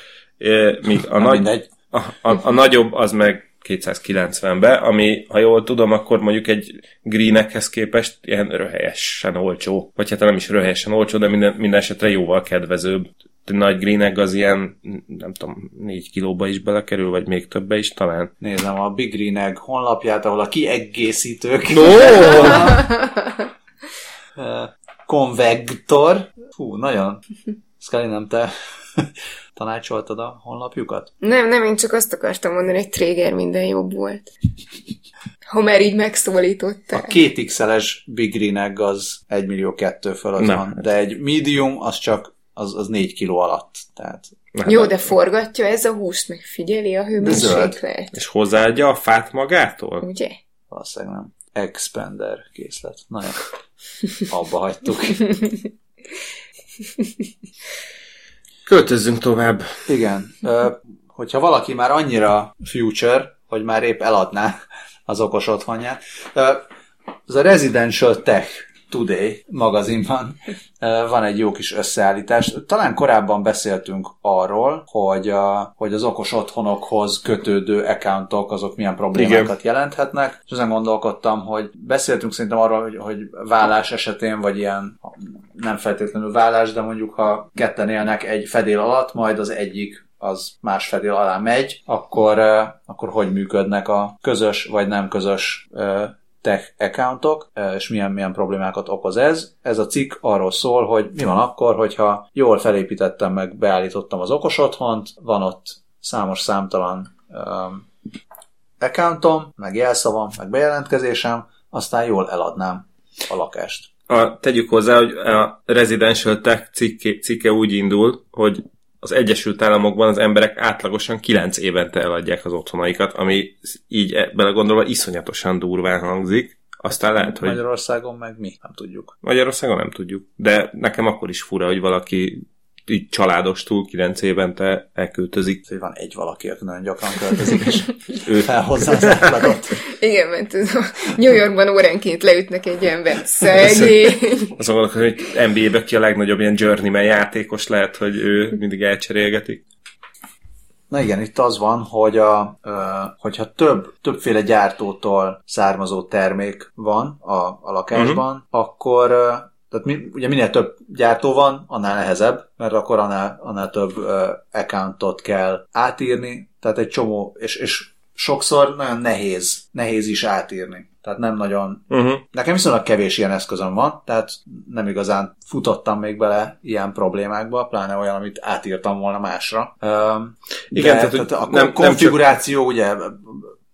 míg a, Na, nagy, a, a, a nagyobb az meg 290-be, ami, ha jól tudom, akkor mondjuk egy greenekhez képest ilyen röhelyesen olcsó. Vagy hát nem is röhelyesen olcsó, de minden, minden esetre jóval kedvezőbb. A nagy greenek az ilyen, nem tudom, 4 kilóba is belekerül, vagy még többe is talán. Nézem a Big Green Egg honlapját, ahol a kiegészítők No! Konvektor. Hú, nagyon. Scully, nem te tanácsoltad a honlapjukat? Nem, nem, én csak azt akartam mondani, hogy Tréger minden jobb volt. Ha már így A megszólítottál. két XL-es Big Green az 1 millió kettő fölött van, de egy medium az csak az, az 4 kiló alatt. Tehát Na, Jó, de forgatja ez a húst, meg figyeli a hőmérséklet. És hozzáadja a fát magától? Ugye? valószínűleg nem. Expander készlet. Na jó. Abba hagytuk. Költözzünk tovább. Igen. Ö, hogyha valaki már annyira future, hogy már épp eladná az okos otthonját. Ö, az a Residential Tech Today magazinban van egy jó kis összeállítás. Talán korábban beszéltünk arról, hogy, a, hogy az okos otthonokhoz kötődő accountok azok milyen problémákat Igen. jelenthetnek, és ezen gondolkodtam, hogy beszéltünk szerintem arról, hogy, hogy vállás esetén, vagy ilyen nem feltétlenül vállás, de mondjuk ha ketten élnek egy fedél alatt, majd az egyik az más fedél alá megy, akkor, akkor hogy működnek a közös vagy nem közös tech accountok, és milyen, milyen problémákat okoz ez. Ez a cikk arról szól, hogy mi van akkor, hogyha jól felépítettem meg, beállítottam az okos otthont, van ott számos számtalan um, accountom, meg jelszavam, meg bejelentkezésem, aztán jól eladnám a lakást. A, tegyük hozzá, hogy a Residential Tech cikke, cikke úgy indul, hogy az Egyesült Államokban az emberek átlagosan 9 évente eladják az otthonaikat, ami így e- belegondolva iszonyatosan durván hangzik. Aztán lehet, hogy Magyarországon meg mi? Nem tudjuk. Magyarországon nem tudjuk. De nekem akkor is fura, hogy valaki így családostul 9 évente elköltözik. Hogy van egy valaki, aki nagyon gyakran költözik, és Ő felhozza az átlagot. Igen, mert ez a New Yorkban óránként leütnek egy embert. Szegény. azon gondolok, hogy NBA-be ki a legnagyobb ilyen journeyman játékos lehet, hogy ő mindig elcserélgetik. Na igen, itt az van, hogy a, ö, hogyha több, többféle gyártótól származó termék van a, a lakásban, uh-huh. akkor tehát mi, ugye minél több gyártó van, annál nehezebb, mert akkor annál, annál több ö, accountot kell átírni, tehát egy csomó, és, és sokszor nagyon nehéz, nehéz is átírni. Tehát nem nagyon Uh-huh. Nekem viszonylag kevés ilyen eszközöm van, tehát nem igazán futottam még bele ilyen problémákba, pláne olyan, amit átírtam volna másra. Üm, Igen, de, tehát, tehát a nem- nem konfiguráció, ugye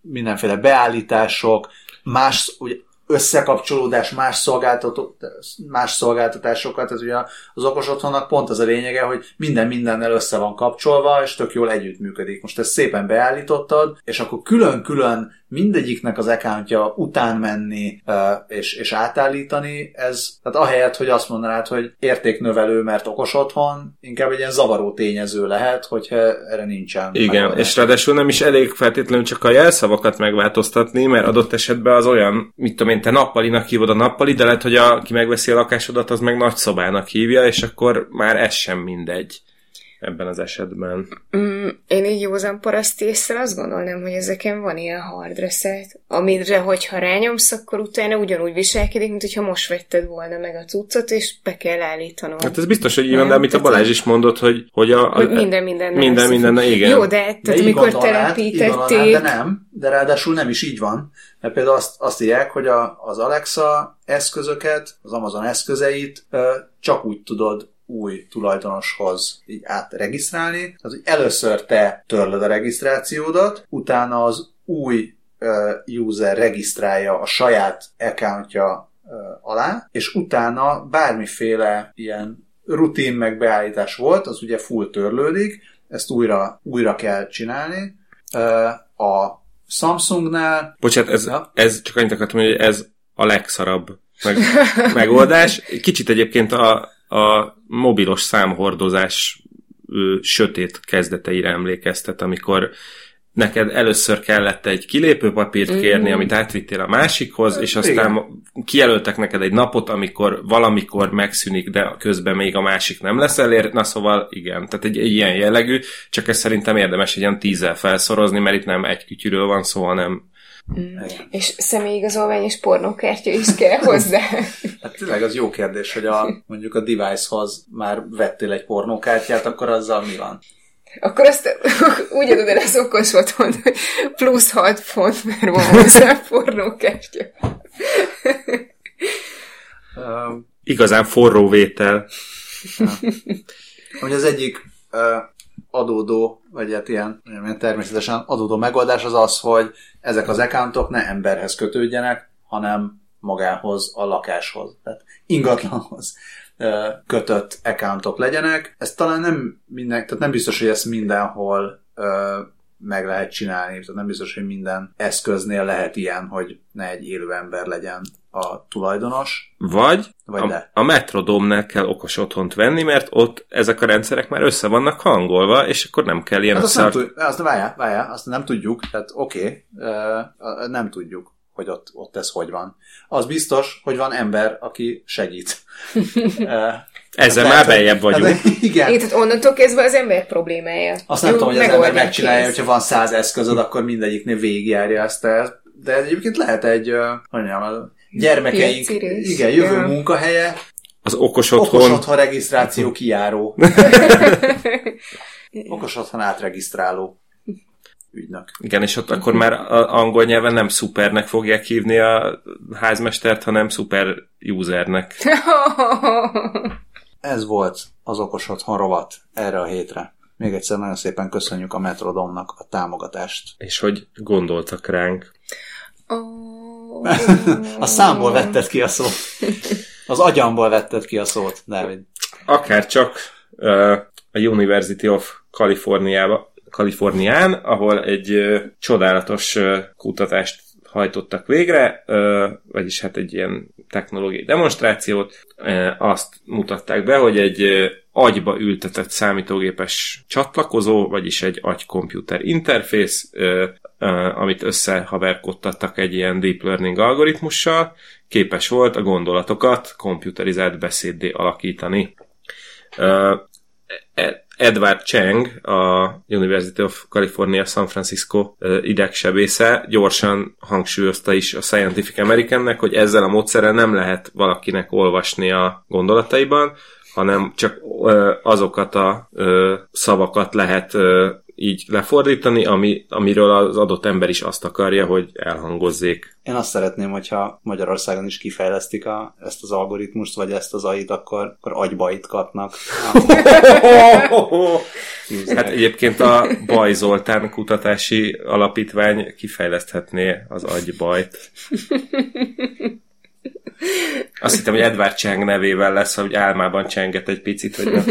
mindenféle beállítások, más, ugye összekapcsolódás, más, szolgáltató, más szolgáltatásokat, ez ugye az okos otthonnak pont az a lényege, hogy minden mindennel össze van kapcsolva, és tök jól együttműködik. Most ezt szépen beállítottad, és akkor külön-külön mindegyiknek az accountja után menni és, és átállítani, ez, tehát ahelyett, hogy azt mondanád, hogy értéknövelő, mert okos otthon, inkább egy ilyen zavaró tényező lehet, hogyha erre nincsen. Igen, megoldás. és ráadásul nem is elég feltétlenül csak a jelszavakat megváltoztatni, mert adott esetben az olyan, mit tudom én, te nappalinak hívod a nappali, de lehet, hogy aki megveszi a lakásodat, az meg nagyszobának hívja, és akkor már ez sem mindegy ebben az esetben. Mm, én így józan parasztészsel azt gondolnám, hogy ezeken van ilyen hard reset, amire, hogyha rányomsz, akkor utána ugyanúgy viselkedik, mint hogyha most vetted volna meg a cuccot, és be kell állítanod. Hát ez biztos, hogy így van, de amit a Balázs is mondott, hogy, hogy a... a minden, minden. Minden, minden, igen. Jó, de, tehát de amikor telepítették... De nem, de ráadásul nem is így van. Mert például azt, azt írják, hogy a, az Alexa eszközöket, az Amazon eszközeit csak úgy tudod új tulajdonoshoz így átregisztrálni. Tehát, hogy először te törlöd a regisztrációdat, utána az új user regisztrálja a saját accountja alá, és utána bármiféle ilyen rutin meg beállítás volt, az ugye full törlődik, ezt újra, újra kell csinálni. A Samsungnál... Bocsánat, ez, ja? ez csak annyit akartam, hogy ez a legszarabb meg, megoldás. Kicsit egyébként a, a mobilos számhordozás ö, sötét kezdeteire emlékeztet, amikor neked először kellett egy kilépőpapírt kérni, mm. amit átvittél a másikhoz, és aztán Igen. kijelöltek neked egy napot, amikor valamikor megszűnik, de közben még a másik nem lesz elér. Na szóval igen, tehát egy, egy ilyen jellegű, csak ez szerintem érdemes egy ilyen tízzel felszorozni, mert itt nem egy kütyűről van szó, hanem Mm. És személyigazolvány és pornókártya is kell hozzá. hát tényleg az jó kérdés, hogy a, mondjuk a device-hoz már vettél egy pornókártyát, akkor azzal mi van? Akkor azt úgy adod el az okos otthon, hogy plusz 6 font, mert van hozzá pornókártya. um, Igazán forró vétel. Hogy az egyik uh, adódó, vagy hát ilyen, ilyen természetesen adódó megoldás az az, hogy ezek az accountok ne emberhez kötődjenek, hanem magához, a lakáshoz, tehát ingatlanhoz kötött accountok legyenek. Ez talán nem minden, tehát nem biztos, hogy ezt mindenhol meg lehet csinálni, tehát nem biztos, hogy minden eszköznél lehet ilyen, hogy ne egy élő ember legyen a tulajdonos. Vagy, Vagy a, a Metrodomnál kell okos otthont venni, mert ott ezek a rendszerek már össze vannak hangolva, és akkor nem kell ilyen hát azt, nem tud, azt várjál, várjál, azt nem tudjuk, tehát oké, okay, nem tudjuk, hogy ott, ott ez hogy van. Az biztos, hogy van ember, aki segít. Ezzel már beljebb vagyunk. Hát, igen. Én, tehát onnantól kezdve az ember problémája. Azt nem Jó, tudom, hogy az ember megcsinálja, kész. hogyha van száz eszközöd, akkor mindegyiknél végigjárja ezt el. De egyébként lehet egy, hogy mondjam, gyermekeink, igen, jövő ja. munkahelye, az okos otthon. Okos otthon regisztráció kijáró. okos otthon átregisztráló ügynök. Igen, és ott akkor már angol nyelven nem szupernek fogják hívni a házmestert, hanem szuper usernek. Ez volt az okos otthon rovat erre a hétre. Még egyszer nagyon szépen köszönjük a Metrodomnak a támogatást. És hogy gondoltak ránk. A számból vetted ki a szót. Az agyamból vetted ki a szót, David. Akár csak uh, a University of California Kalifornián, ahol egy uh, csodálatos uh, kutatást hajtottak végre, vagyis hát egy ilyen technológiai demonstrációt. Azt mutatták be, hogy egy agyba ültetett számítógépes csatlakozó, vagyis egy agy-komputer interfész, amit összehaverkodtattak egy ilyen deep learning algoritmussal, képes volt a gondolatokat komputerizált beszéddé alakítani. E, Edward Cheng, a University of California San Francisco idegsebésze gyorsan hangsúlyozta is a Scientific Americannek, hogy ezzel a módszerrel nem lehet valakinek olvasni a gondolataiban, hanem csak azokat a szavakat lehet így lefordítani, ami, amiről az adott ember is azt akarja, hogy elhangozzék. Én azt szeretném, hogyha Magyarországon is kifejlesztik a, ezt az algoritmust, vagy ezt az AI-t, akkor, akkor agybait kapnak. hát egyébként a Baj Zoltán kutatási alapítvány kifejleszthetné az agybajt. Azt hittem, hogy Edward Chang nevével lesz, hogy álmában csenget egy picit, vagy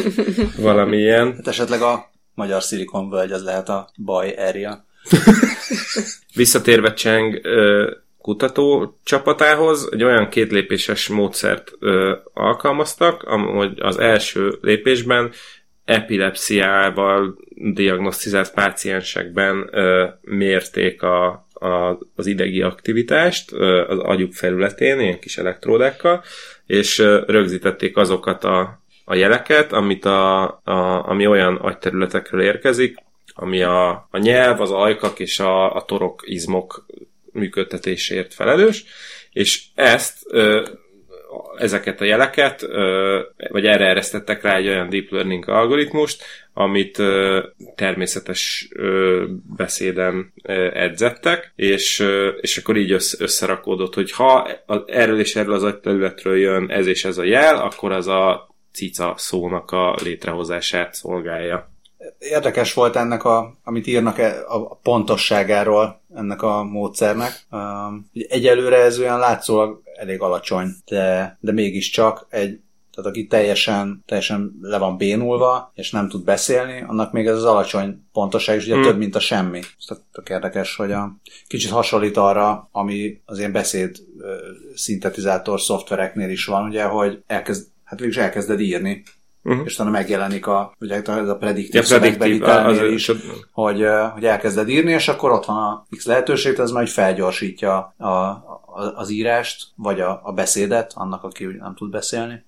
valami ilyen. Hát esetleg a magyar szilikonvölgy az lehet a baj area. Visszatérve Chang kutató csapatához egy olyan kétlépéses módszert ö, alkalmaztak, hogy az első lépésben epilepsziával diagnosztizált páciensekben ö, mérték a, a, az idegi aktivitást az agyuk felületén, ilyen kis elektródákkal, és rögzítették azokat a, a jeleket, amit a, a, ami olyan agyterületekről érkezik, ami a, a nyelv, az ajkak és a, a torok izmok működtetésért felelős, és ezt ezeket a jeleket, vagy erre eresztettek rá egy olyan deep learning algoritmust, amit természetes beszéden edzettek, és, és akkor így összerakódott, hogy ha erről és erről az agyterületről jön ez és ez a jel, akkor az a cica szónak a létrehozását szolgálja. Érdekes volt ennek, a, amit írnak e, a pontosságáról ennek a módszernek. Egyelőre ez olyan látszólag elég alacsony, de, de mégiscsak egy tehát aki teljesen, teljesen le van bénulva, és nem tud beszélni, annak még ez az alacsony pontosság is ugye hmm. több, mint a semmi. Tehát tök érdekes, hogy a, kicsit hasonlít arra, ami az ilyen beszéd szintetizátor szoftvereknél is van, ugye, hogy elkezd, hát végül is elkezded írni, uh-huh. és utána megjelenik a, ugye ez a prediktív ja, prediktív, az, is, az, hogy, hogy elkezded írni, és akkor ott van a X lehetőség, ez majd felgyorsítja a, a, az írást, vagy a, a beszédet, annak, aki nem tud beszélni.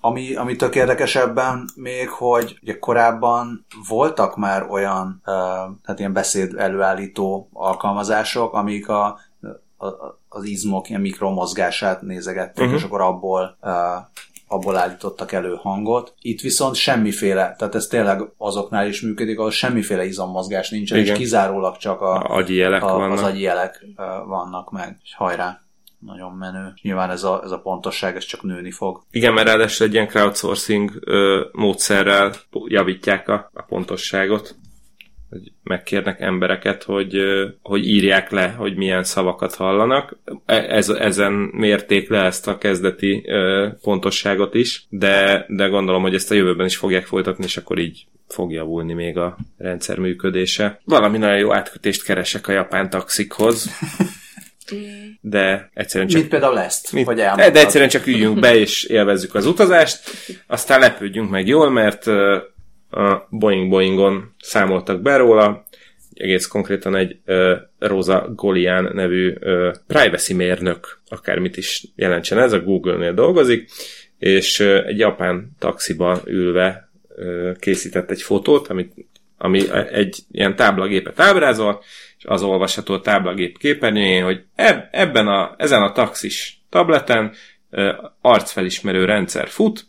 Ami, ami tök érdekesebben még, hogy ugye korábban voltak már olyan, uh, tehát ilyen beszéd előállító alkalmazások, amik a, a, az izmok ilyen mikromozgását nézegették, uh-huh. és akkor abból uh, abból állítottak elő hangot. Itt viszont semmiféle, tehát ez tényleg azoknál is működik, ahol semmiféle izommozgás nincsen, Igen. és kizárólag csak a, a agyi jelek a, vannak. az agyi jelek uh, vannak meg. És hajrá! nagyon menő. Nyilván ez a, ez a pontosság, ez csak nőni fog. Igen, mert ráadásul egy ilyen crowdsourcing ö, módszerrel javítják a, a pontosságot hogy megkérnek embereket, hogy, hogy írják le, hogy milyen szavakat hallanak. E, ez, ezen mérték le ezt a kezdeti pontosságot is, de, de gondolom, hogy ezt a jövőben is fogják folytatni, és akkor így fog javulni még a rendszer működése. Valami nagyon jó átkötést keresek a japán taxikhoz. De egyszerűen csak... Mint például ezt, mint, vagy De egyszerűen csak üljünk be és élvezzük az utazást, aztán lepődjünk meg jól, mert a Boeing Boeingon számoltak be róla, egész konkrétan egy uh, Rosa Golian nevű uh, privacy mérnök, akármit is jelentsen. Ez, a Google-nél dolgozik, és uh, egy japán taxiba ülve uh, készített egy fotót, amit, ami egy ilyen táblagépet ábrázol, és az olvasható táblagép képernyőjén, hogy eb- ebben a, ezen a taxis tableten arcfelismerő rendszer fut,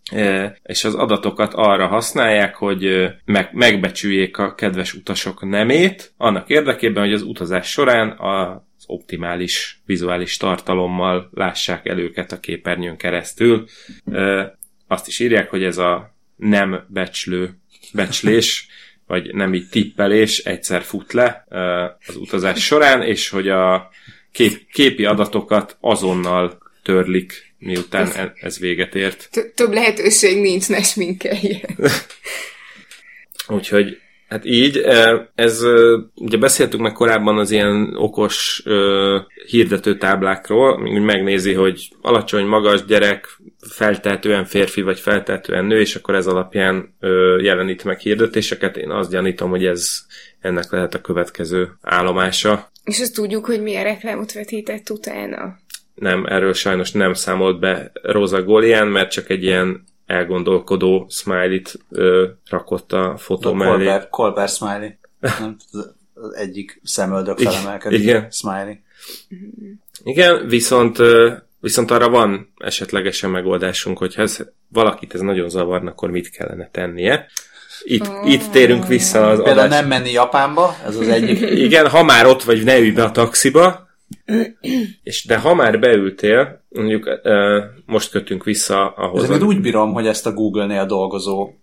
és az adatokat arra használják, hogy megbecsüljék a kedves utasok nemét, annak érdekében, hogy az utazás során az optimális vizuális tartalommal lássák el őket a képernyőn keresztül. Azt is írják, hogy ez a nem becslő becslés, vagy nem így tippelés egyszer fut le az utazás során, és hogy a kép, képi adatokat azonnal törlik miután ez, ez véget ért. Több lehetőség nincs, ne sminkelje. Úgyhogy Hát így, ez, ugye beszéltünk meg korábban az ilyen okos hirdető táblákról, úgy megnézi, hogy alacsony, magas gyerek, feltehetően férfi vagy feltehetően nő, és akkor ez alapján jelenít meg hirdetéseket. Én azt gyanítom, hogy ez ennek lehet a következő állomása. És azt tudjuk, hogy milyen reklámot vetített utána? Nem, erről sajnos nem számolt be Rosa Golian, mert csak egy ilyen elgondolkodó smiley-t ö, rakott a fotó a mellé. Colbert, Colbert smiley. nem, az egyik szemöldök felemelkedik. Igen. Smiley. Igen, viszont Viszont arra van esetlegesen megoldásunk, hogy ez, valakit ez nagyon zavarna, akkor mit kellene tennie. Itt, itt térünk vissza az Például adás. nem menni Japánba, ez az egyik. Igen, ha már ott vagy, ne ülj be a taxiba. És de ha már beültél, mondjuk most kötünk vissza ahhoz a úgy bírom, hogy ezt a Google-nél dolgozó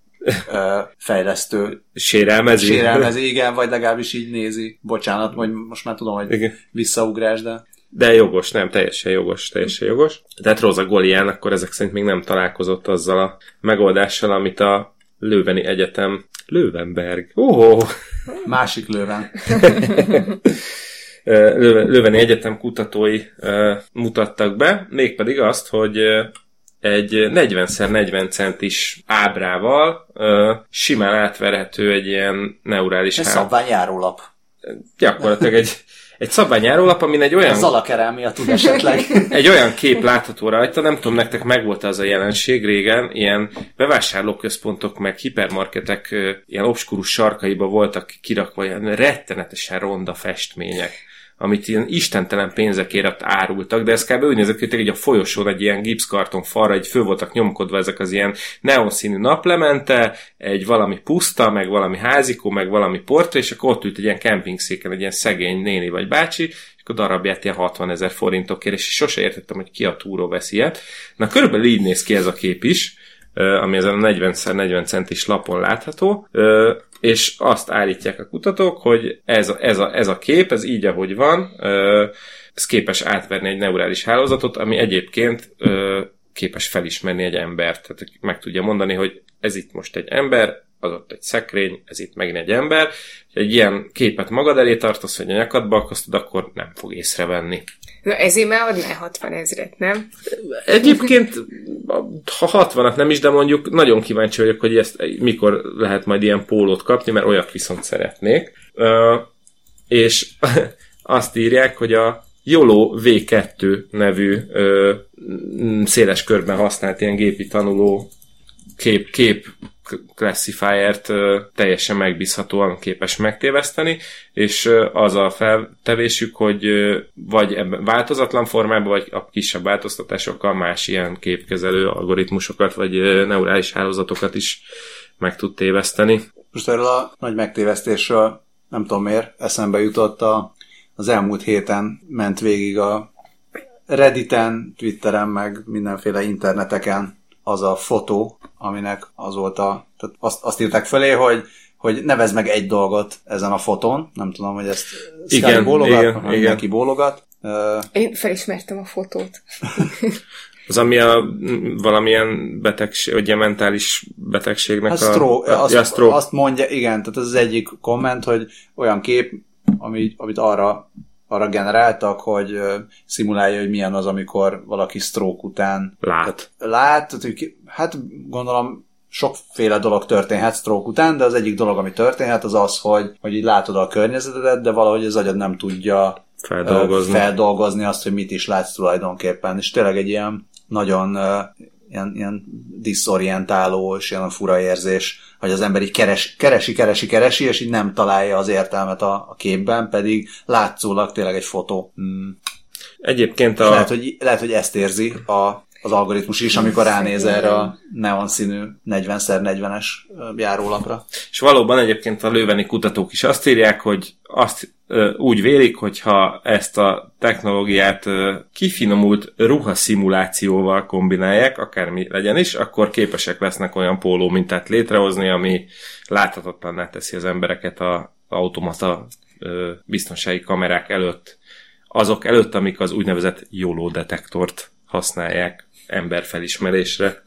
fejlesztő sérelmező. sérelmezi, igen, vagy legalábbis így nézi. Bocsánat, hogy most már tudom, hogy Igen. visszaugrás, de De jogos, nem, teljesen jogos, teljesen jogos. Tehát Rosa Golián akkor ezek szerint még nem találkozott azzal a megoldással, amit a Lőveni Egyetem Löwenberg. Ó, másik lőven. Löve- Löveni Egyetem kutatói mutattak be, mégpedig azt, hogy egy 40x40 centis ábrával simán átverhető egy ilyen neurális Ez háló. szabványjárólap. Gyakorlatilag egy, egy szabványjárólap, amin egy olyan, Ez alakerámia tud esetleg. egy olyan kép látható rajta, nem tudom, nektek megvolt az a jelenség régen, ilyen bevásárlóközpontok, meg hipermarketek ilyen obskurus sarkaiba voltak kirakva ilyen rettenetesen ronda festmények amit ilyen istentelen pénzekért árultak, de ez kb. úgy nézett ki, hogy a folyosón egy ilyen gipszkarton falra, egy föl voltak nyomkodva ezek az ilyen neonszínű naplemente, egy valami puszta, meg valami házikó, meg valami portra, és akkor ott ült egy ilyen kempingszéken, egy ilyen szegény néni vagy bácsi, és akkor darabját ilyen 60 ezer forintokért, és sose értettem, hogy ki a túró vesz ilyet. Na körülbelül így néz ki ez a kép is, ami ezen a 40x40 centis lapon látható, és azt állítják a kutatók, hogy ez a, ez a, ez a kép, ez így, ahogy van, ez képes átverni egy neurális hálózatot, ami egyébként képes felismerni egy embert. Tehát meg tudja mondani, hogy ez itt most egy ember, az ott egy szekrény, ez itt megint egy ember. Ha egy ilyen képet magad elé tartasz, vagy a nyakadba akasztod, akkor nem fog észrevenni. Na ezért már adnál 60 ezret, nem? Egyébként, ha 60-at nem is, de mondjuk nagyon kíváncsi vagyok, hogy ezt mikor lehet majd ilyen pólót kapni, mert olyat viszont szeretnék. És azt írják, hogy a YOLO V2 nevű széles körben használt ilyen gépi tanuló kép, kép classifier-t teljesen megbízhatóan képes megtéveszteni, és az a feltevésük, hogy vagy változatlan formában, vagy a kisebb változtatásokkal más ilyen képkezelő algoritmusokat, vagy neurális hálózatokat is meg tud téveszteni. Most erről a nagy megtévesztésről nem tudom miért, eszembe jutott a, az elmúlt héten ment végig a Redditen, Twitteren, meg mindenféle interneteken az a fotó, aminek az volt a, tehát azt, azt írták fölé, hogy hogy nevezd meg egy dolgot ezen a fotón, nem tudom, hogy ezt Sky Igen, bólogat, igen, igen. mindenki bólogat. Én felismertem a fotót. Az, ami a valamilyen betegség, ilyen mentális betegségnek A a... stroke, a, azt, ja, stroke. azt mondja, igen, tehát ez az egyik komment, hogy olyan kép, ami, amit arra, arra generáltak, hogy szimulálja, hogy milyen az, amikor valaki stroke után Lát. lát, tehát, ki- hát gondolom sokféle dolog történhet stroke után, de az egyik dolog, ami történhet, az az, hogy, hogy így látod a környezetedet, de valahogy az agyad nem tudja Feldolgozni. feldolgozni azt, hogy mit is látsz tulajdonképpen. És tényleg egy ilyen nagyon ilyen, ilyen diszorientáló és ilyen fura érzés, hogy az ember így keres, keresi, keresi, keresi, és így nem találja az értelmet a, a képben, pedig látszólag tényleg egy fotó. Hmm. Egyébként A... Lehet, hogy, lehet, hogy ezt érzi a, az algoritmus is, amikor ránéz erre a neon színű 40x40-es járólapra. És valóban egyébként a lőveni kutatók is azt írják, hogy azt úgy vélik, hogyha ezt a technológiát kifinomult ruhaszimulációval kombinálják, akármi legyen is, akkor képesek lesznek olyan póló mintát létrehozni, ami láthatatlanná teszi az embereket a automata biztonsági kamerák előtt, azok előtt, amik az úgynevezett YOLO detektort használják emberfelismerésre.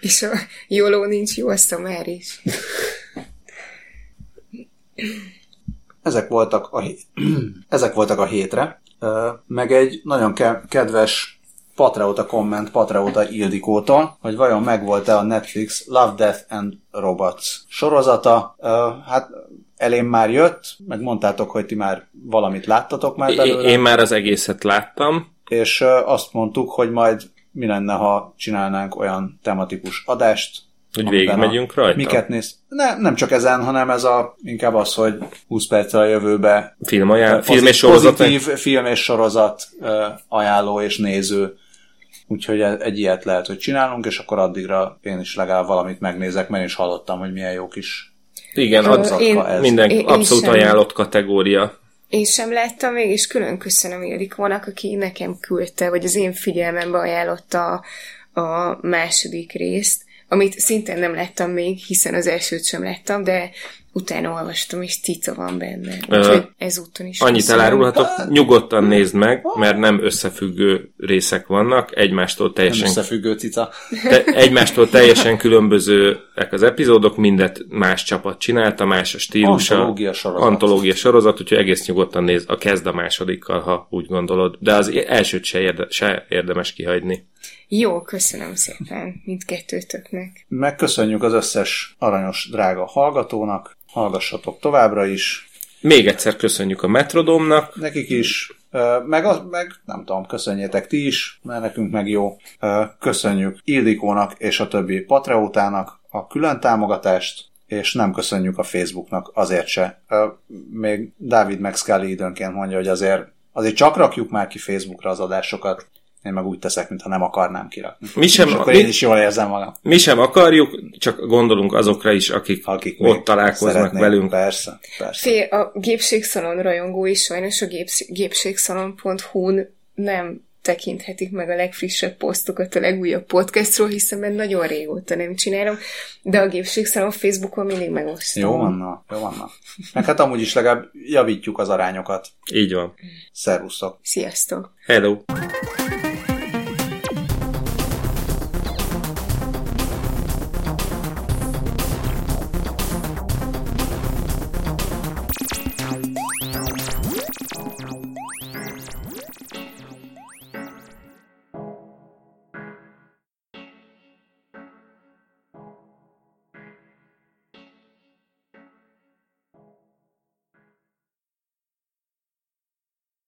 És a jóló nincs jó, azt a már is. Ezek voltak a, hé- ezek voltak a hétre, meg egy nagyon ke- kedves Patreota komment Patreota Ildikótól, hogy vajon megvolt-e a Netflix Love, Death and Robots sorozata. Hát elém már jött, meg mondtátok, hogy ti már valamit láttatok már belőle, én már az egészet láttam, és azt mondtuk, hogy majd mi lenne, ha csinálnánk olyan tematikus adást, hogy végigmegyünk rajta. Miket néz? Ne, nem csak ezen, hanem ez a, inkább az, hogy 20 perccel a jövőbe Film, ajánl, Pozit- film és sorozat. Pozitív film és sorozat ajánló és néző úgyhogy e- egy ilyet lehet, hogy csinálunk, és akkor addigra én is legalább valamit megnézek, mert is hallottam, hogy milyen jó kis Igen, az én- ez. minden én- én abszolút sem. ajánlott kategória. Én sem láttam még, és külön köszönöm Ildikónak, aki nekem küldte, vagy az én figyelmembe ajánlotta a, a második részt, amit szintén nem láttam még, hiszen az elsőt sem láttam, de utána olvastam, és cica van benne. Úgyhogy ezúton is Annyit köszönöm. elárulhatok, nyugodtan nézd meg, mert nem összefüggő részek vannak, egymástól nem teljesen, összefüggő cica. te, egymástól teljesen különbözőek az epizódok, mindet más csapat csinálta, más a stílusa. Antológia sorozat. Antológia sorozat, úgyhogy egész nyugodtan nézd, a kezd a másodikkal, ha úgy gondolod. De az elsőt se, érde, se érdemes kihagyni. Jó, köszönöm szépen mindkettőtöknek. Megköszönjük az összes aranyos, drága hallgatónak, hallgassatok továbbra is, Még egyszer köszönjük a Metrodomnak, nekik is, meg, az, meg nem tudom, köszönjétek ti is, mert nekünk meg jó. Köszönjük Ildikónak és a többi Patreótának a külön támogatást, és nem köszönjük a Facebooknak azért se. Még Dávid meg Scully időnként mondja, hogy azért, azért csak rakjuk már ki Facebookra az adásokat. Én meg úgy teszek, mintha nem akarnám kirakni. Mi sem- és akkor mi- én is jól érzem magam. mi sem akarjuk, csak gondolunk azokra is, akik, Akik ott találkoznak velünk. Persze, persze. Fél, a gépségszalon rajongói sajnos a gépsz- gépségszalon.hu-n nem tekinthetik meg a legfrissebb posztokat a legújabb podcastról, hiszen mert nagyon régóta nem csinálom, de a gépségszalon Facebookon mindig megosztom. Jó van, na, jó van. na. Meg hát amúgy is legalább javítjuk az arányokat. Így van. Szervusztok! Sziasztok! Hello!